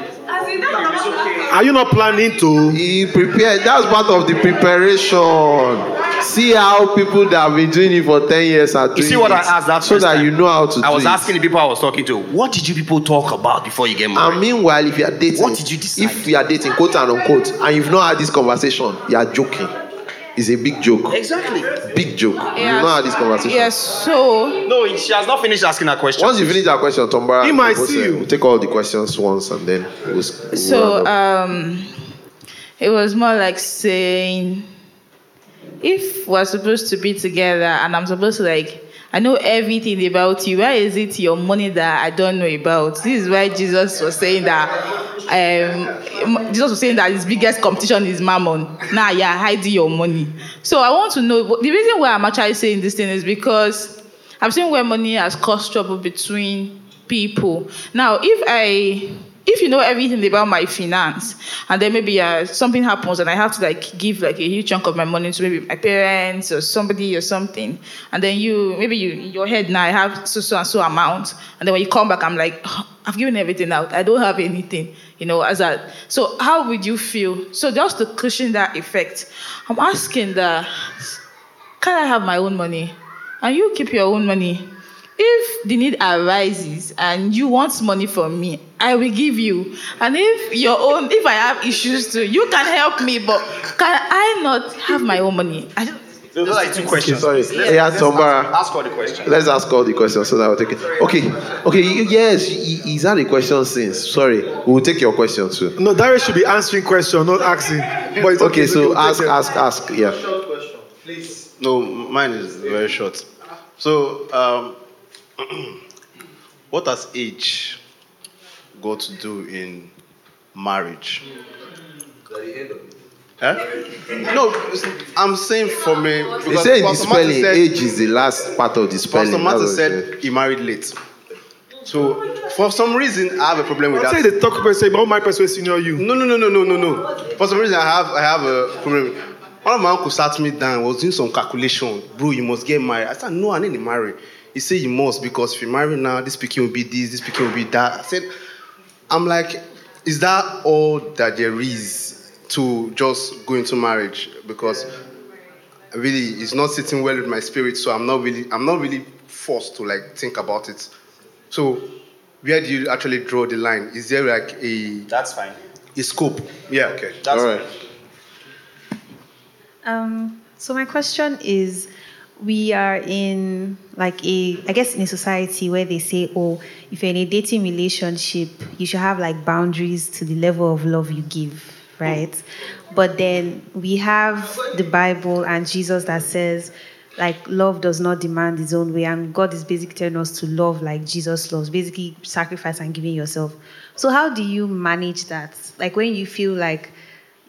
S2: Are you not planning to?
S4: He prepared. That's part of the preparation. See how people that have been doing it for ten years are doing it.
S3: You see what
S4: it,
S3: I asked that
S4: so that
S3: time?
S4: you know how to
S3: I
S4: do
S3: was
S4: it.
S3: asking the people I was talking to, what did you people talk about before you get married?
S4: And meanwhile, if you are dating,
S3: What did you decide?
S4: If you are dating, quote and unquote, and you've not had this conversation, you are joking. It's a big joke.
S3: exactly.
S4: Big joke. You've not had this conversation.
S6: Yes, so
S3: No, she has not finished asking her question.
S4: Once you finish that question, Tombara,
S2: He might
S4: we'll
S2: see you.
S4: We'll take all the questions once and then we'll, we'll
S6: so um, it was more like saying, if we're supposed to be together and I'm supposed to like, I know everything about you. Why is it your money that I don't know about? This is why Jesus was saying that. Um, Jesus was saying that his biggest competition is mammon. Now, yeah, hiding your money. So I want to know the reason why I'm actually saying this thing is because I've seen where money has caused trouble between people. Now, if I if you know everything about my finance and then maybe uh, something happens and I have to like give like a huge chunk of my money to maybe my parents or somebody or something, and then you maybe you in your head now I have so so and so amount, and then when you come back I'm like "Oh, I've given everything out, I don't have anything, you know, as a So how would you feel? So just to cushion that effect, I'm asking that can I have my own money? And you keep your own money. If the need arises and you want money from me, I will give you. And if your own, if I have issues too, you can help me. But can I not have my own money? I don't,
S3: Those are the two questions.
S4: sorry.
S3: Let's-
S4: Yeah,
S3: let's
S4: Tombara.
S3: Ask, ask all the questions.
S4: Let's ask all the questions so that we'll take it. Okay, okay, yes, he- he's had a question since. Sorry, we'll take your question too.
S2: No, Darius should be answering question, not asking. But it's
S4: Okay, so
S2: we'll take
S4: ask,
S2: them.
S4: ask, ask. Yeah. Short question, please.
S7: No, mine is very short. So, um, what has age got to do in marriage? Huh? No, I'm saying for me.
S4: They say in the spelling,
S7: said-
S4: age is the last part of the spelling.
S7: Pastor Martin
S4: That's what it
S7: said he married late. So, for some reason, I have a problem with
S2: Don't
S7: that.
S2: say the talk person, but my person senior you.
S7: No, no, no, no, no, no, no. For some reason, I have I have a problem. One of my uncles sat me down, I was doing some calculation. Bro, you must get married. I said, no, I need to marry. He said, you must, because if you marry now, this picking will be this, this picking will be that. I said, I'm like, is that all that there is to just go into marriage? Because really, it's not sitting well with my spirit, so I'm not really, I'm not really forced to like think about it. So, where do you actually draw the line? Is there like a
S3: That's fine.
S7: a scope. Yeah, okay.
S3: That's
S4: All right.
S8: Um, so my question is, we are in like a, I guess in a society where they say, oh, if you're in a dating relationship, you should have like boundaries to the level of love you give, right? But then we have the Bible and Jesus that says, like love does not demand its own way, and God is basically telling us to love like Jesus loves, basically sacrifice and giving yourself. So how do you manage that? Like when you feel like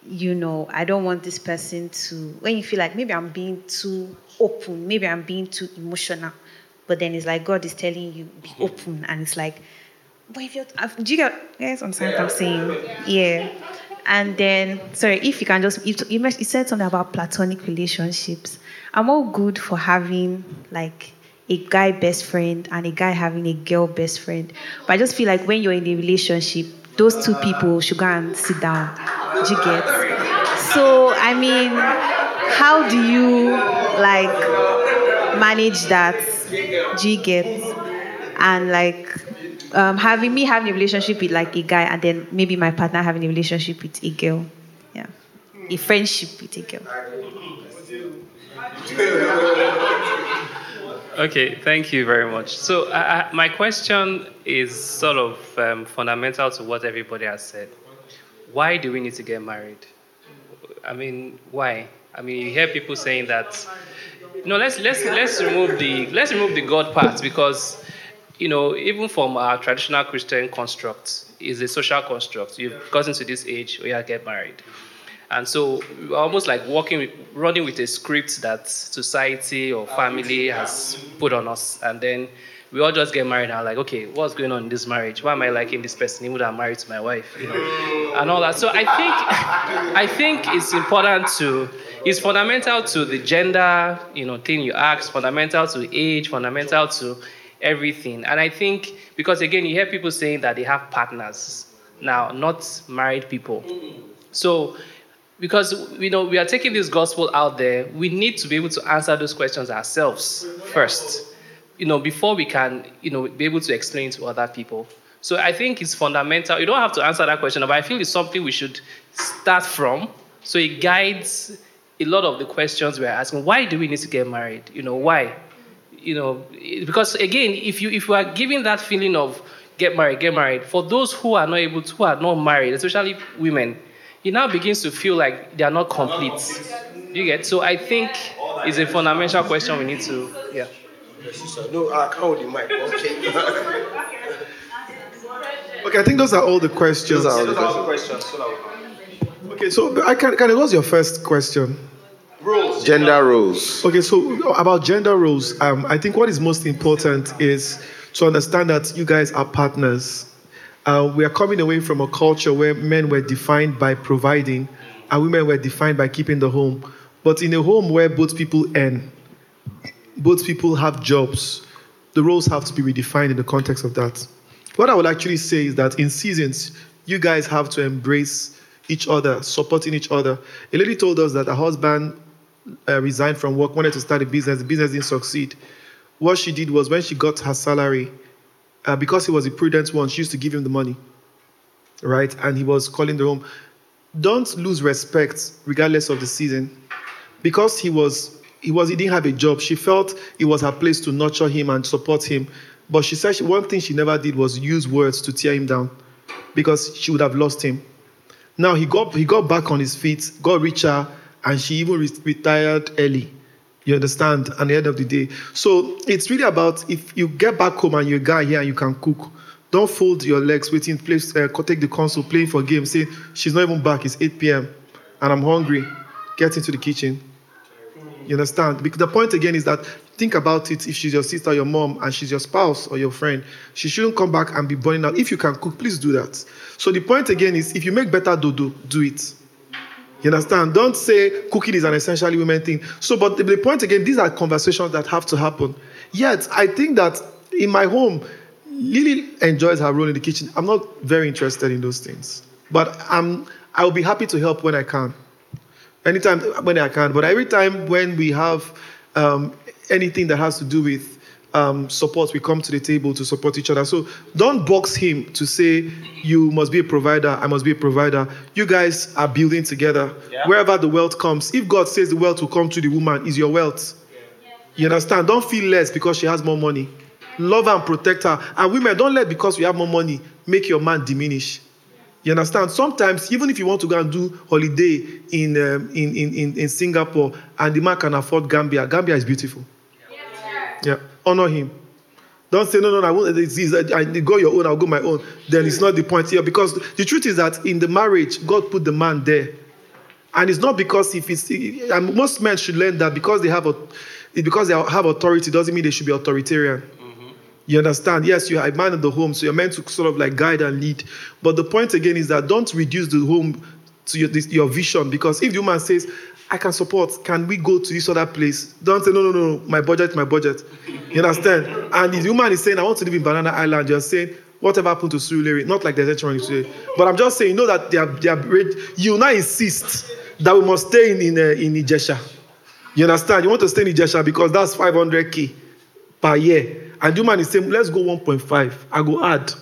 S8: you know, I don't want this person to, when you feel like maybe I'm being too open, maybe I'm being too emotional, but then it's like God is telling you, be mm-hmm. open. And it's like, but if you're, do you get, guys understand what I'm saying? Yeah. And then, sorry, if you can just, you, you said something about platonic relationships. I'm all good for having like a guy best friend and a guy having a girl best friend. But I just feel like when you're in a relationship, those two people should go and sit down. Do you get? So, I mean, how do you like manage that? You get? And like um, having me having a relationship with like a guy, and then maybe my partner having a relationship with a girl. Yeah, a friendship with a girl.
S9: Okay, thank you very much. So, uh, my question is sort of um, fundamental to what everybody has said. Why do we need to get married? I mean, why? I mean, you hear people saying that. No, let's let's let's remove the let's remove the God part because, you know, even from our traditional Christian construct, is a social construct. You've gotten to this age where you get married. And so we're almost like walking, with, running with a script that society or family has put on us. And then we all just get married and like, okay, what's going on in this marriage? Why am I liking this person even though I'm married to my wife? You know, and all that. So I think I think it's important to it's fundamental to the gender, you know, thing you ask, fundamental to age, fundamental to everything. And I think because again you hear people saying that they have partners now, not married people. So because you know we are taking this gospel out there, we need to be able to answer those questions ourselves first you know, before we can, you know, be able to explain to other people. So I think it's fundamental. You don't have to answer that question, but I feel it's something we should start from. So it guides a lot of the questions we're asking. Why do we need to get married? You know, why? You know, because again, if you if you are giving that feeling of get married, get married, for those who are not able to, who are not married, especially women, it now begins to feel like they are not complete. You get? So I think it's a fundamental question we need to, yeah.
S5: No, I can't hold the mic. Okay.
S2: Okay, I think those are all the questions.
S5: Those are all the questions.
S2: Okay, so I can, can what's your first question?
S5: Roles. Gender roles.
S2: Okay, so about gender roles, um, I think what is most important is to understand that you guys are partners. Uh, we are coming away from a culture where men were defined by providing and women were defined by keeping the home. But in a home where both people earn, both people have jobs, the roles have to be redefined in the context of that. What I would actually say is that in seasons, you guys have to embrace each other, supporting each other. A lady told us that her husband uh, resigned from work, wanted to start a business, the business didn't succeed. What she did was when she got her salary, uh, because he was a prudent one, she used to give him the money, right? And he was calling the home. Don't lose respect regardless of the season. Because he was he was he didn't have a job. She felt it was her place to nurture him and support him. But she said she, one thing she never did was use words to tear him down because she would have lost him. Now he got he got back on his feet, got richer, and she even re- retired early. You understand? At the end of the day, so it's really about if you get back home and you're a guy here and you can cook, don't fold your legs waiting, place, uh, take the console, playing for games, say she's not even back. It's 8 p.m. and I'm hungry. Get into the kitchen you understand? Because the point again is that think about it if she's your sister, your mom, and she's your spouse or your friend, she shouldn't come back and be burning out. If you can cook, please do that. So the point again is if you make better dodo, do it. You understand? Don't say cooking is an essentially women thing. So, but the, the point again, these are conversations that have to happen. Yet, I think that in my home, Lily enjoys her role in the kitchen. I'm not very interested in those things, but I'm. I'll be happy to help when I can anytime when I can. But every time when we have um, anything that has to do with um, support, we come to the table to support each other. So don't box him to say you must be a provider, I must be a provider. You guys are building together. Yeah. Wherever the wealth comes, if God says the wealth will come to the woman, is your wealth. Yeah. You understand? Don't feel less because she has more money. Love and protect her. And women, don't let because we have more money make your man diminish. You understand? Sometimes, even if you want to go and do holiday in, um, in, in, in, Singapore and the man can afford Gambia, Gambia is beautiful. Yes, yeah, honor him. Don't say, no, no, no, I, won't, it's, it's, I go your own, I'll go my own. Then it's not the point here. Because the truth is that in the marriage, God put the man there. And it's not because if it's, and most men should learn that because they have a, because they have authority doesn't mean they should be authoritarian. You understand? Yes, you are a man of the home, so you're meant to sort of like guide and lead. But the point again is that don't reduce the home to your, this, your vision because if the woman says, I can support, can we go to this other place? Don't say, no, no, no, my budget, my budget. You understand? And if the woman is saying, I want to live in Banana Island, you're saying, whatever happened to Surulere? Not like there's anything wrong today. But I'm just saying, you know that they are, they are you now insist that we must stay in, in, uh, in Ijesha. You understand? You want to stay in Ijesha because that's 500k per year. And the man is saying, let's go 1.5. I go add.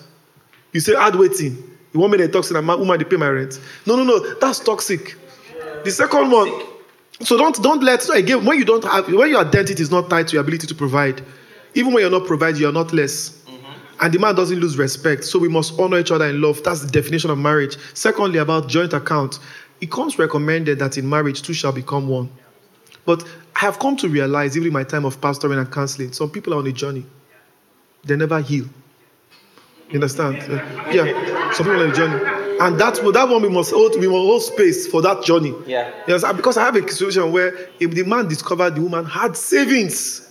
S2: You say add waiting. You want me to talk to my woman, they pay my rent. No, no, no. That's toxic. The second one. So don't don't let so again when you don't have when your identity is not tied to your ability to provide, even when you're not providing, you're not less. Mm-hmm. And the man doesn't lose respect. So we must honor each other in love. That's the definition of marriage. Secondly, about joint account, it comes recommended that in marriage two shall become one. But I have come to realize, even in my time of pastoring and counseling, some people are on a journey they never heal. You understand? Uh, yeah, some people on the journey. And that, that one we must hold, we must hold space for that journey.
S3: Yeah.
S2: Yes, because I have a situation where if the man discovered the woman had savings,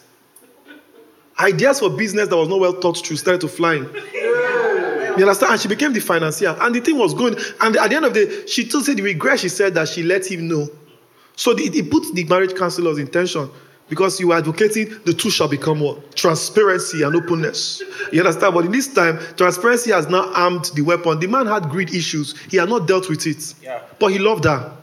S2: Ideas for business that was not well thought through started to fly. You understand? And she became the financier. And the thing was going. And at the end of the day, she still said the regret she said that she let him know. So the, it put the marriage counselor's intention because you are advocating the two shall become what? Transparency and openness. You understand? But in this time, transparency has now armed the weapon. The man had greed issues. He had not dealt with it.
S3: Yeah.
S2: But he loved her.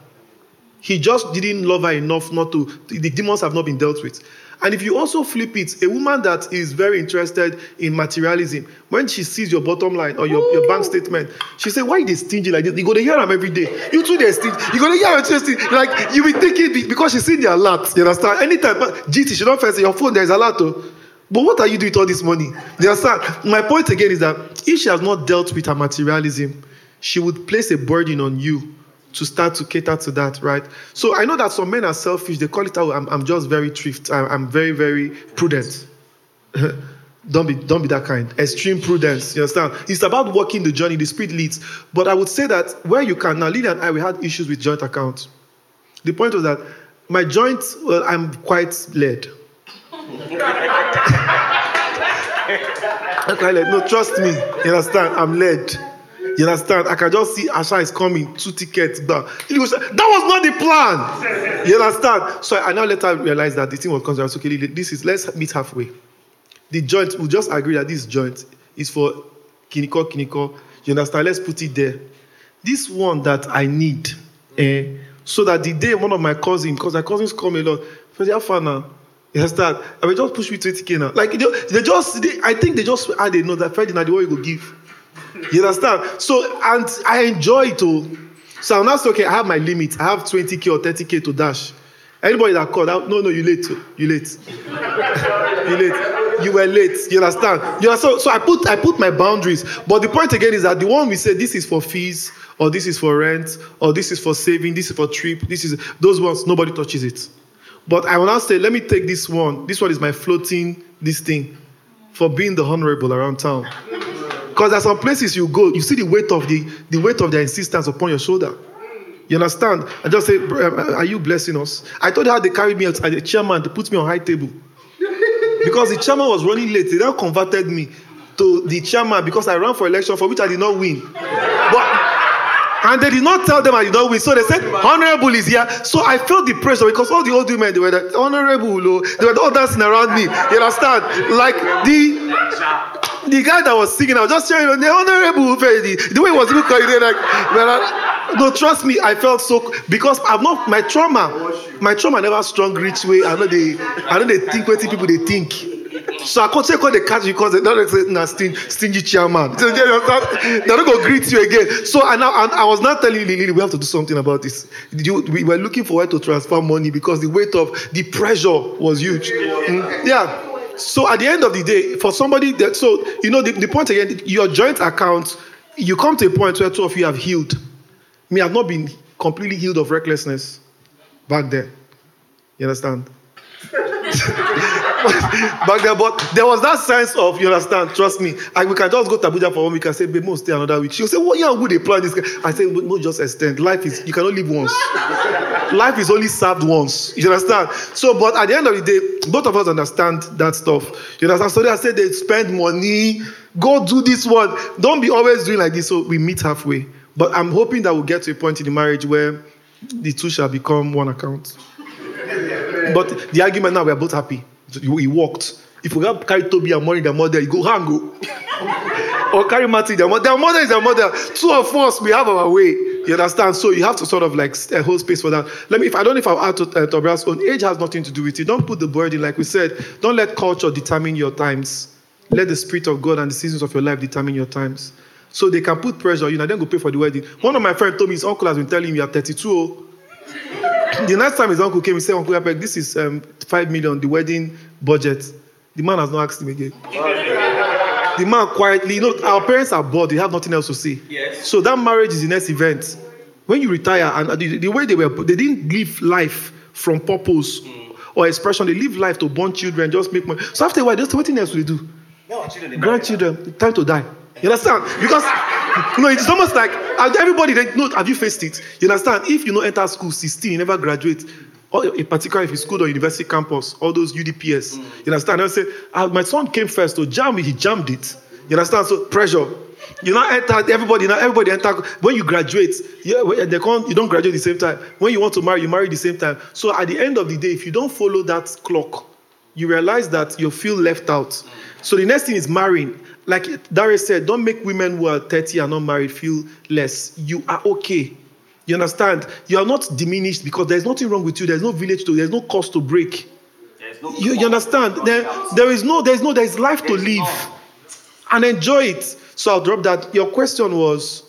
S2: He just didn't love her enough not to. The demons have not been dealt with. And if you also flip it, a woman that is very interested in materialism, when she sees your bottom line or your, your bank statement, she say, "Why they stingy like this?" You go to hear them every day. You too, they stingy. You go to hear them stingy. Like you be thinking be- because she's see the alert. You understand? Anytime, but GT, she don't first your phone. There is alert. Oh. But what are you doing with all this money? You understand? My point again is that if she has not dealt with her materialism, she would place a burden on you to start to cater to that, right? So I know that some men are selfish. They call it out. I'm, I'm just very thrift. I'm, I'm very, very prudent. don't be, don't be that kind. Extreme prudence. You understand? It's about walking the journey. The spirit leads. But I would say that where you can now, Lily and I, we had issues with joint accounts. The point was that my joint, well, I'm quite led. I'm quite led. No, trust me. You understand? I'm led. You understand? I can just see Asha is coming, two tickets, but that was not the plan. You understand? So I now later I realized that the thing was concerned. Okay, this is let's meet halfway. The joint, we just agree that this joint is for kiniko kiniko. You understand? Let's put it there. This one that I need, eh, so that the day one of my cousins, because my cousins come a lot, for the far now. You understand? I will just push me 20k now. Like they, they just, they, I think they just add a note that Ferdinand, the way you go give. You understand? So, and I enjoy it all. So I'm not okay. I have my limit. I have 20k or 30k to dash. Anybody that called, no, no, you late. Oh. You late. you late. You were late. You understand? You know, so, so I put I put my boundaries. But the point again is that the one we say this is for fees, or this is for rent, or this is for saving, this is for trip, this is those ones, nobody touches it. But I will now say, let me take this one. This one is my floating this thing for being the honorable around town. Because there's some places you go, you see the weight of the, the weight of their insistence upon your shoulder. You understand? I just say, um, uh, are you blessing us? I told you how they carried me as a chairman to put me on high table. Because the chairman was running late. They now converted me to the chairman because I ran for election for which I did not win. But and they did not tell them I did not win. So they said, Honorable is here. So I felt the pressure because all the old women, they were the Honorable, they were all dancing around me. You understand? Like the the guy that was singing, I was just sharing the honorable the, the way he was looking at like, I, no, trust me, I felt so because I'm not my trauma. My trauma never strong reach way. I know they, I know they think what people they think. So I can't say call the catch because they don't say nah, stingy, stingy chairman. So they're not gonna greet you again. So I now and I was not telling Lily we have to do something about this. You, we were looking for where to transfer money because the weight of the pressure was huge. Mm, yeah. So at the end of the day, for somebody that so you know the, the point again, your joint account, you come to a point where two of you have healed. Me, I've not been completely healed of recklessness back then. You understand? back there, but there was that sense of you understand. Trust me, I, we can just go to Abuja for one week and say, "Babe, stay another week." She'll say, "What? Yeah, would they plan this?" I say, "No, just extend. Life is you cannot live once. Life is only served once. You understand? So, but at the end of the day, both of us understand that stuff. You understand? So I said they spend money, go do this one. Don't be always doing like this. So we meet halfway. But I'm hoping that we'll get to a point in the marriage where the two shall become one account. But the argument now, we are both happy. He walked. If we have carry Toby and money their mother, you go hang go. or carry Martin their mother. Their mother is their mother. Two of us, we have our way. You understand? So you have to sort of like hold space for that. Let me, if I don't know if I'll add to uh, Tobias' own age has nothing to do with it. Don't put the burden, like we said. Don't let culture determine your times. Let the spirit of God and the seasons of your life determine your times. So they can put pressure. You know, then go pay for the wedding. One of my friends told me his uncle has been telling him you are 32. the next time his uncle came, he said, Uncle Yapek, this is um, 5 million, the wedding budget. The man has not asked him again. the man quietly, you know, our parents are bored, they have nothing else to see.
S3: Yes.
S2: So that marriage is the next event. When you retire, and the, the way they were, they didn't live life from purpose mm. or expression, they live life to born children, just make money. So after a while, just what else will they do?
S3: No, children,
S2: Grandchildren, time to die. You understand? Because you know, it's almost like everybody they know, have you faced it? You understand? If you know enter school 16, you never graduate, or in particular if it's school or university campus, all those UDPS. You understand? I say, ah, my son came first to jam he jammed it. You understand? So pressure. You not enter everybody. Now everybody enter when you graduate. Yeah, they come, you don't graduate the same time. When you want to marry, you marry the same time. So at the end of the day, if you don't follow that clock, you realize that you feel left out. So the next thing is marrying. Like Darius said, don't make women who are 30 and not married feel less. You are okay. You understand? You are not diminished because there's nothing wrong with you. There's no village to, there's no cost to break. you, you understand? There, there is no, there's no, there's life to live and enjoy it. So I'll drop that. Your question was,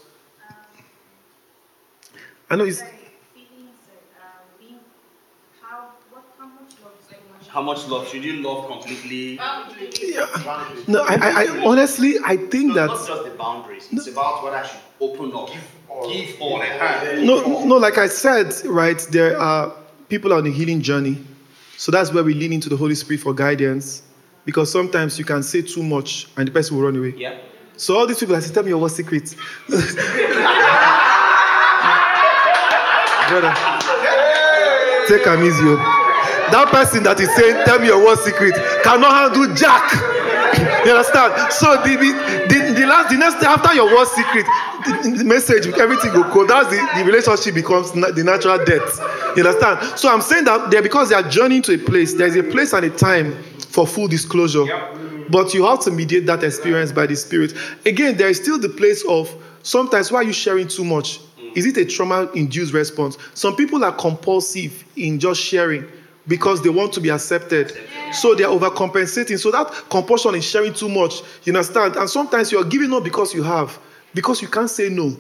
S2: I know it's.
S3: How much love? Should you love completely?
S2: Yeah. No, I, I, I honestly, I think
S3: no,
S2: that.
S3: Not just the boundaries. It's about what I should open up. Give all. Give all.
S2: No, no, like I said, right, there are people on a healing journey. So that's where we lean into the Holy Spirit for guidance. Because sometimes you can say too much and the person will run away.
S3: Yeah.
S2: So all these people, I say, tell me your worst secret. Brother, take am easy. Oh. That person that is saying, tell me your worst secret, cannot handle jack. you understand? So the, the, the, last, the next day after your worst secret, the, the message, everything go go. That's the, the relationship becomes na- the natural death. You understand? So I'm saying that there because they are journeying to a place, there's a place and a time for full disclosure. But you have to mediate that experience by the Spirit. Again, there is still the place of sometimes why are you sharing too much? Is it a trauma induced response? Some people are compulsive in just sharing because they want to be accepted. So they are overcompensating. So that compulsion is sharing too much. You understand? And sometimes you are giving up because you have, because you can't say no.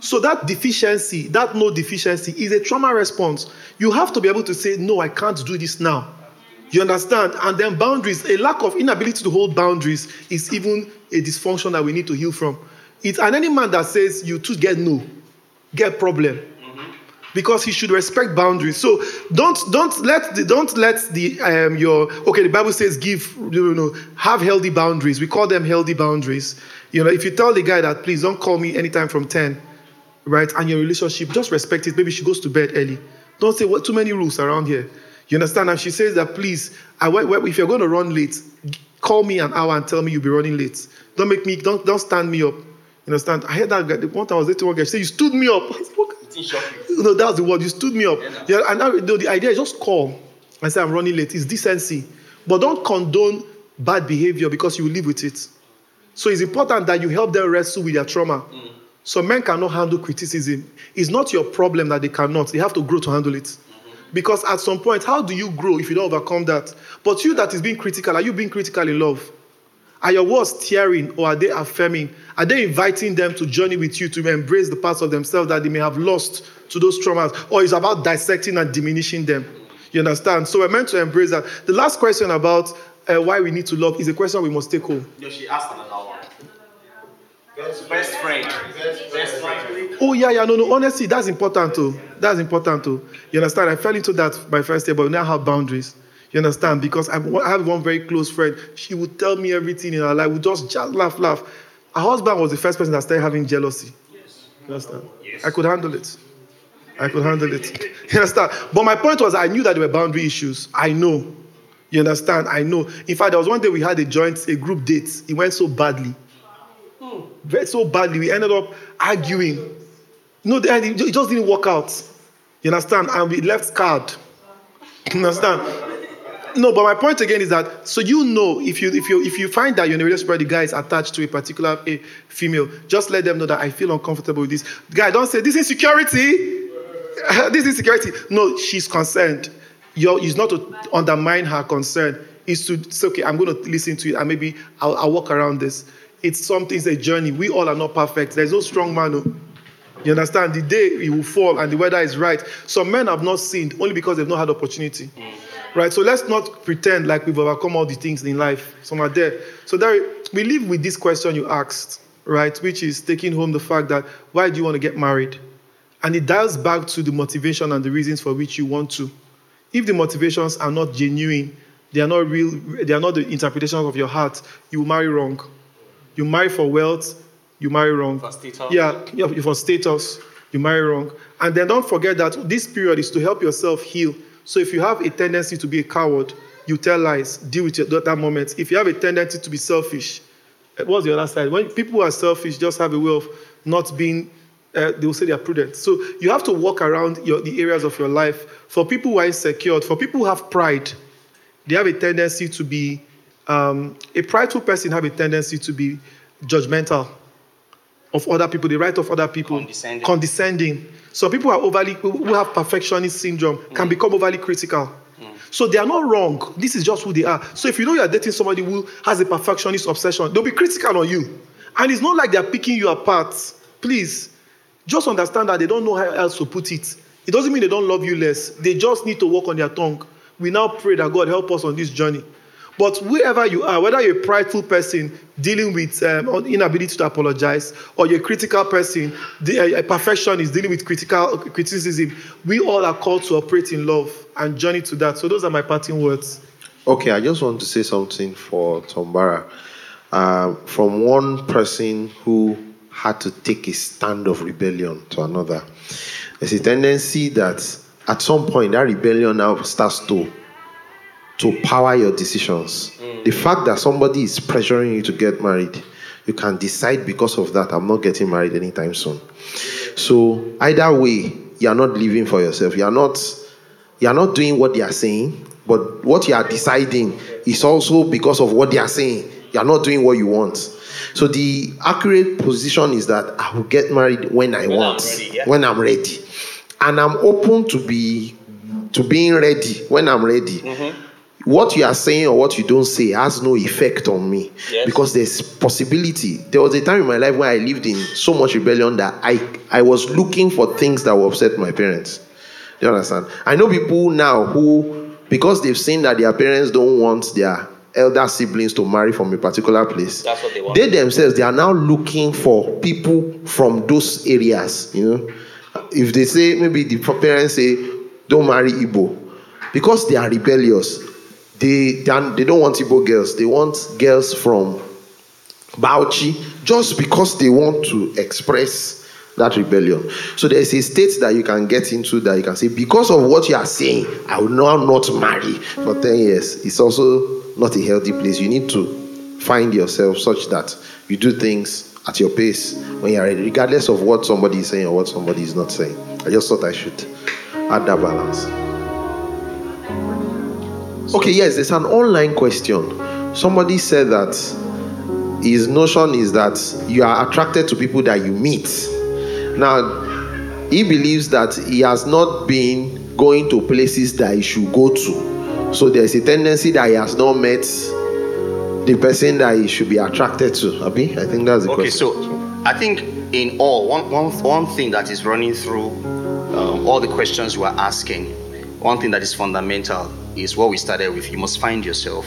S2: So that deficiency, that no deficiency, is a trauma response. You have to be able to say, no, I can't do this now. You understand? And then boundaries, a lack of inability to hold boundaries is even a dysfunction that we need to heal from. It's and any man that says you too get no, get problem. Because he should respect boundaries. So don't don't let the don't let the um your okay the Bible says give you know have healthy boundaries. We call them healthy boundaries. You know, if you tell the guy that please don't call me anytime from 10, right? And your relationship, just respect it. Maybe she goes to bed early. Don't say what too many rules around here. You understand? And she says that please, I, if you're going to run late, call me an hour and tell me you'll be running late. Don't make me, don't, don't stand me up. You understand? I heard that guy, one time I was dating one guy, she said, You stood me up. I said, what? No, that's the word. You stood me up. Yeah, and now no, the idea is just call and say, I'm running late. It's decency. But don't condone bad behavior because you will live with it. So it's important that you help them wrestle with their trauma. So men cannot handle criticism. It's not your problem that they cannot. They have to grow to handle it. Because at some point, how do you grow if you don't overcome that? But you that is being critical, are you being critical in love? Are your words tearing or are they affirming? Are they inviting them to journey with you to embrace the parts of themselves that they may have lost to those traumas? Or is about dissecting and diminishing them? You understand? So we're meant to embrace that. The last question about uh, why we need to love is a question we must take home.
S3: No, she asked another one. Best friend. Best friend.
S2: Oh yeah, yeah, no, no. Honestly, that's important too. That's important too. You understand? I fell into that my first year, but we now have boundaries. You understand? Because I have one very close friend. She would tell me everything in her life. We just just laugh, laugh. Her husband was the first person that started having jealousy. You understand? Yes. I could handle it. I could handle it. You understand? But my point was, I knew that there were boundary issues. I know. You understand? I know. In fact, there was one day we had a joint, a group date. It went so badly. Very so badly. We ended up arguing. No, it just didn't work out. You understand? And we left scarred. You understand? No, but my point again is that so you know if you if you if you find that a relationship where the guy is attached to a particular a female, just let them know that I feel uncomfortable with this. Guy, don't say this is security. this is security. No, she's concerned. Your is not to undermine her concern. Is to say, okay, I'm going to listen to it and maybe I'll, I'll walk around this. It's something, it's a journey. We all are not perfect. There's no strong man. oh. You understand? The day he will fall and the weather is right. Some men have not sinned only because they've not had opportunity. Mm. Right? So let's not pretend like we've overcome all the things in life. Some are there. So there, we live with this question you asked, right? Which is taking home the fact that why do you want to get married? And it dials back to the motivation and the reasons for which you want to. If the motivations are not genuine, they are not real, they are not the interpretations of your heart, you will marry wrong. You marry for wealth, you marry wrong.
S3: For status.
S2: Yeah, yeah, for status. you marry wrong. And then don't forget that this period is to help yourself heal. So if you have a tendency to be a coward, you tell lies, deal with your, that moment. If you have a tendency to be selfish, eh, what's the other side? When people are selfish, just have a way of not being, uh, they will say they are prudent. So you have to walk around your, the areas of your life. For people who are insecure, for people who have pride, they have a tendency to be, um, a prideful person have a tendency to be judgmental of other people, the right of other people,
S3: Condescending.
S2: condescending. So people who are overly who have perfectionist syndrome mm. can become overly critical. Mm. So they are not wrong. This is just who they are. So if you know you are dating somebody who has a perfectionist obsession, they'll be critical on you. And it's not like they're picking you apart. Please, just understand that they don't know how else to put it. It doesn't mean they don't love you less. They just need to work on their tongue. We now pray that God help us on this journey. But wherever you are, whether you're a prideful person dealing with um, inability to apologize, or you're a critical person, the, a, perfectionist dealing with critical criticism, we all are called to operate in love and journey to that. So those are my parting words.
S4: Okay, I just want to say something for Tombara. Uh, from one person who had to take a stand of rebellion to another, there's a tendency that at some point that rebellion now starts to to power your decisions. Mm. The fact that somebody is pressuring you to get married, you can decide because of that, I'm not getting married anytime soon. So either way, you are not living for yourself. You are not you are not doing what they are saying, but what you are deciding is also because of what they are saying. You are not doing what you want. So the accurate position is that I will get married when I want,
S3: ready, yeah.
S4: when I'm ready, and I'm open to be to being ready when I'm ready. Mm-hmm. What you are saying or what you don't say has no effect on me
S3: Yes.
S4: because there's possibility. There was a time in my life where I lived in so much rebellion that I I was looking for things that will upset my parents. Do you understand? I know people now who, because they've seen that their parents don't want their elder siblings to marry from a particular place,
S3: That's what they want.
S4: they themselves they are now looking for people from those areas. You know, if they say maybe the parents say don't marry Igbo because they are rebellious, they they, don't want Igbo girls. They want girls from Bauchi just because they want to express that rebellion. So there's a state that you can get into that you can say, because of what you are saying, I will now not marry for 10 years. It's also not a healthy place. You need to find yourself such that you do things at your pace when you're ready, regardless of what somebody is saying or what somebody is not saying. I just thought I should add that balance. Okay, yes, there's an online question. Somebody said that his notion is that you are attracted to people that you meet. Now, he believes that he has not been going to places that he should go to. So there's a tendency that he has not met the person that he should be attracted to. Abi, I think that's the
S3: Okay,
S4: question.
S3: so I think in all, one, one, one thing that is running through um, all the questions you are asking, one thing that is fundamental is what we started with. You must find yourself.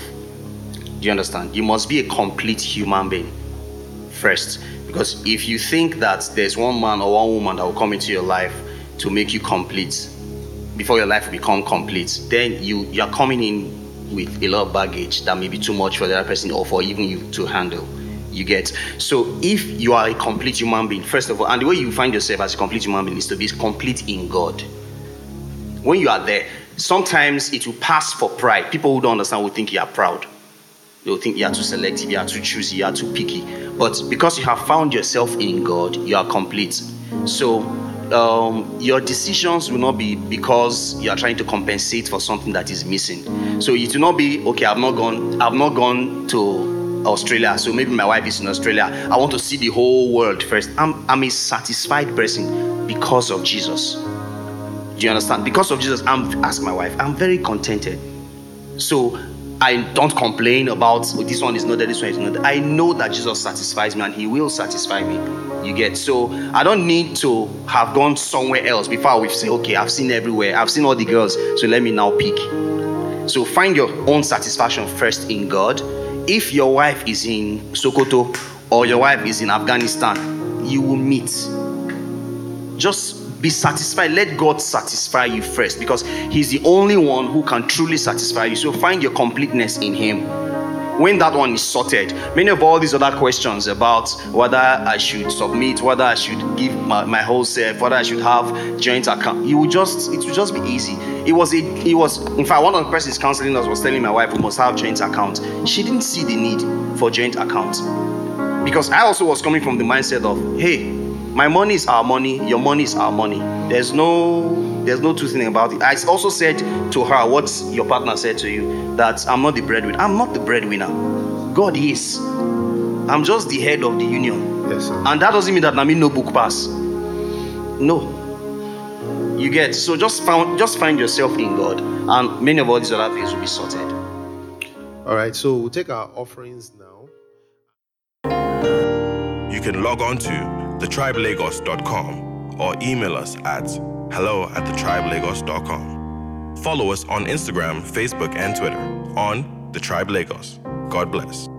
S3: Do you understand? You must be a complete human being first. Because if you think that there's one man or one woman that will come into your life to make you complete, before your life will become complete, then you, you are coming in with a lot of baggage that may be too much for the other person or for even you to handle. You get so if you are a complete human being, first of all, and the way you find yourself as a complete human being is to be complete in God. When you are there, sometimes it will pass for pride. People who don't understand will think you are proud. They'll think you are too selective, you are too choosy, you are too picky. But because you have found yourself in God, you are complete. So um, your decisions will not be because you are trying to compensate for something that is missing. So it will not be okay. I've not gone. I've not gone to Australia. So maybe my wife is in Australia. I want to see the whole world first. I'm, I'm a satisfied person because of Jesus. Do you understand? Because of Jesus, I'm ask my wife. I'm very contented. So I don't complain about "Oh, this one is not there, this one is not there. I know that Jesus satisfies me and He will satisfy me. You get so I don't need to have gone somewhere else before will say, okay, I've seen everywhere, I've seen all the girls, so let me now pick. So find your own satisfaction first in God. If your wife is in Sokoto or your wife is in Afghanistan, you will meet just be satisfied. Let God satisfy you first because He's the only one who can truly satisfy you. So find your completeness in Him. when that one is sorted, many of all these other questions about whether I should submit, whether I should give my, my whole self, whether I should have joint account, you will just it will just be easy. It was a it was in fact one of the persons counseling us was telling my wife we must have joint account. She didn't see the need for joint account because I also was coming from the mindset of hey, my money is our money, your money is our money. There's no there's no two thing about it. I also said to her what your partner said to you that I'm not the breadwinner. I'm not the breadwinner. God is. I'm just the head of the union.
S5: Yes, sir.
S3: And that doesn't mean that I mean no book pass. No. You get so just found just find yourself in God, and many of all these other things will be sorted.
S5: All right, so we'll take our offerings now.
S1: You can log on to thetribelagos.com or email us at hello at thetribelagos.com. Follow us on Instagram, Facebook, and Twitter on The Tribe Lagos. God bless.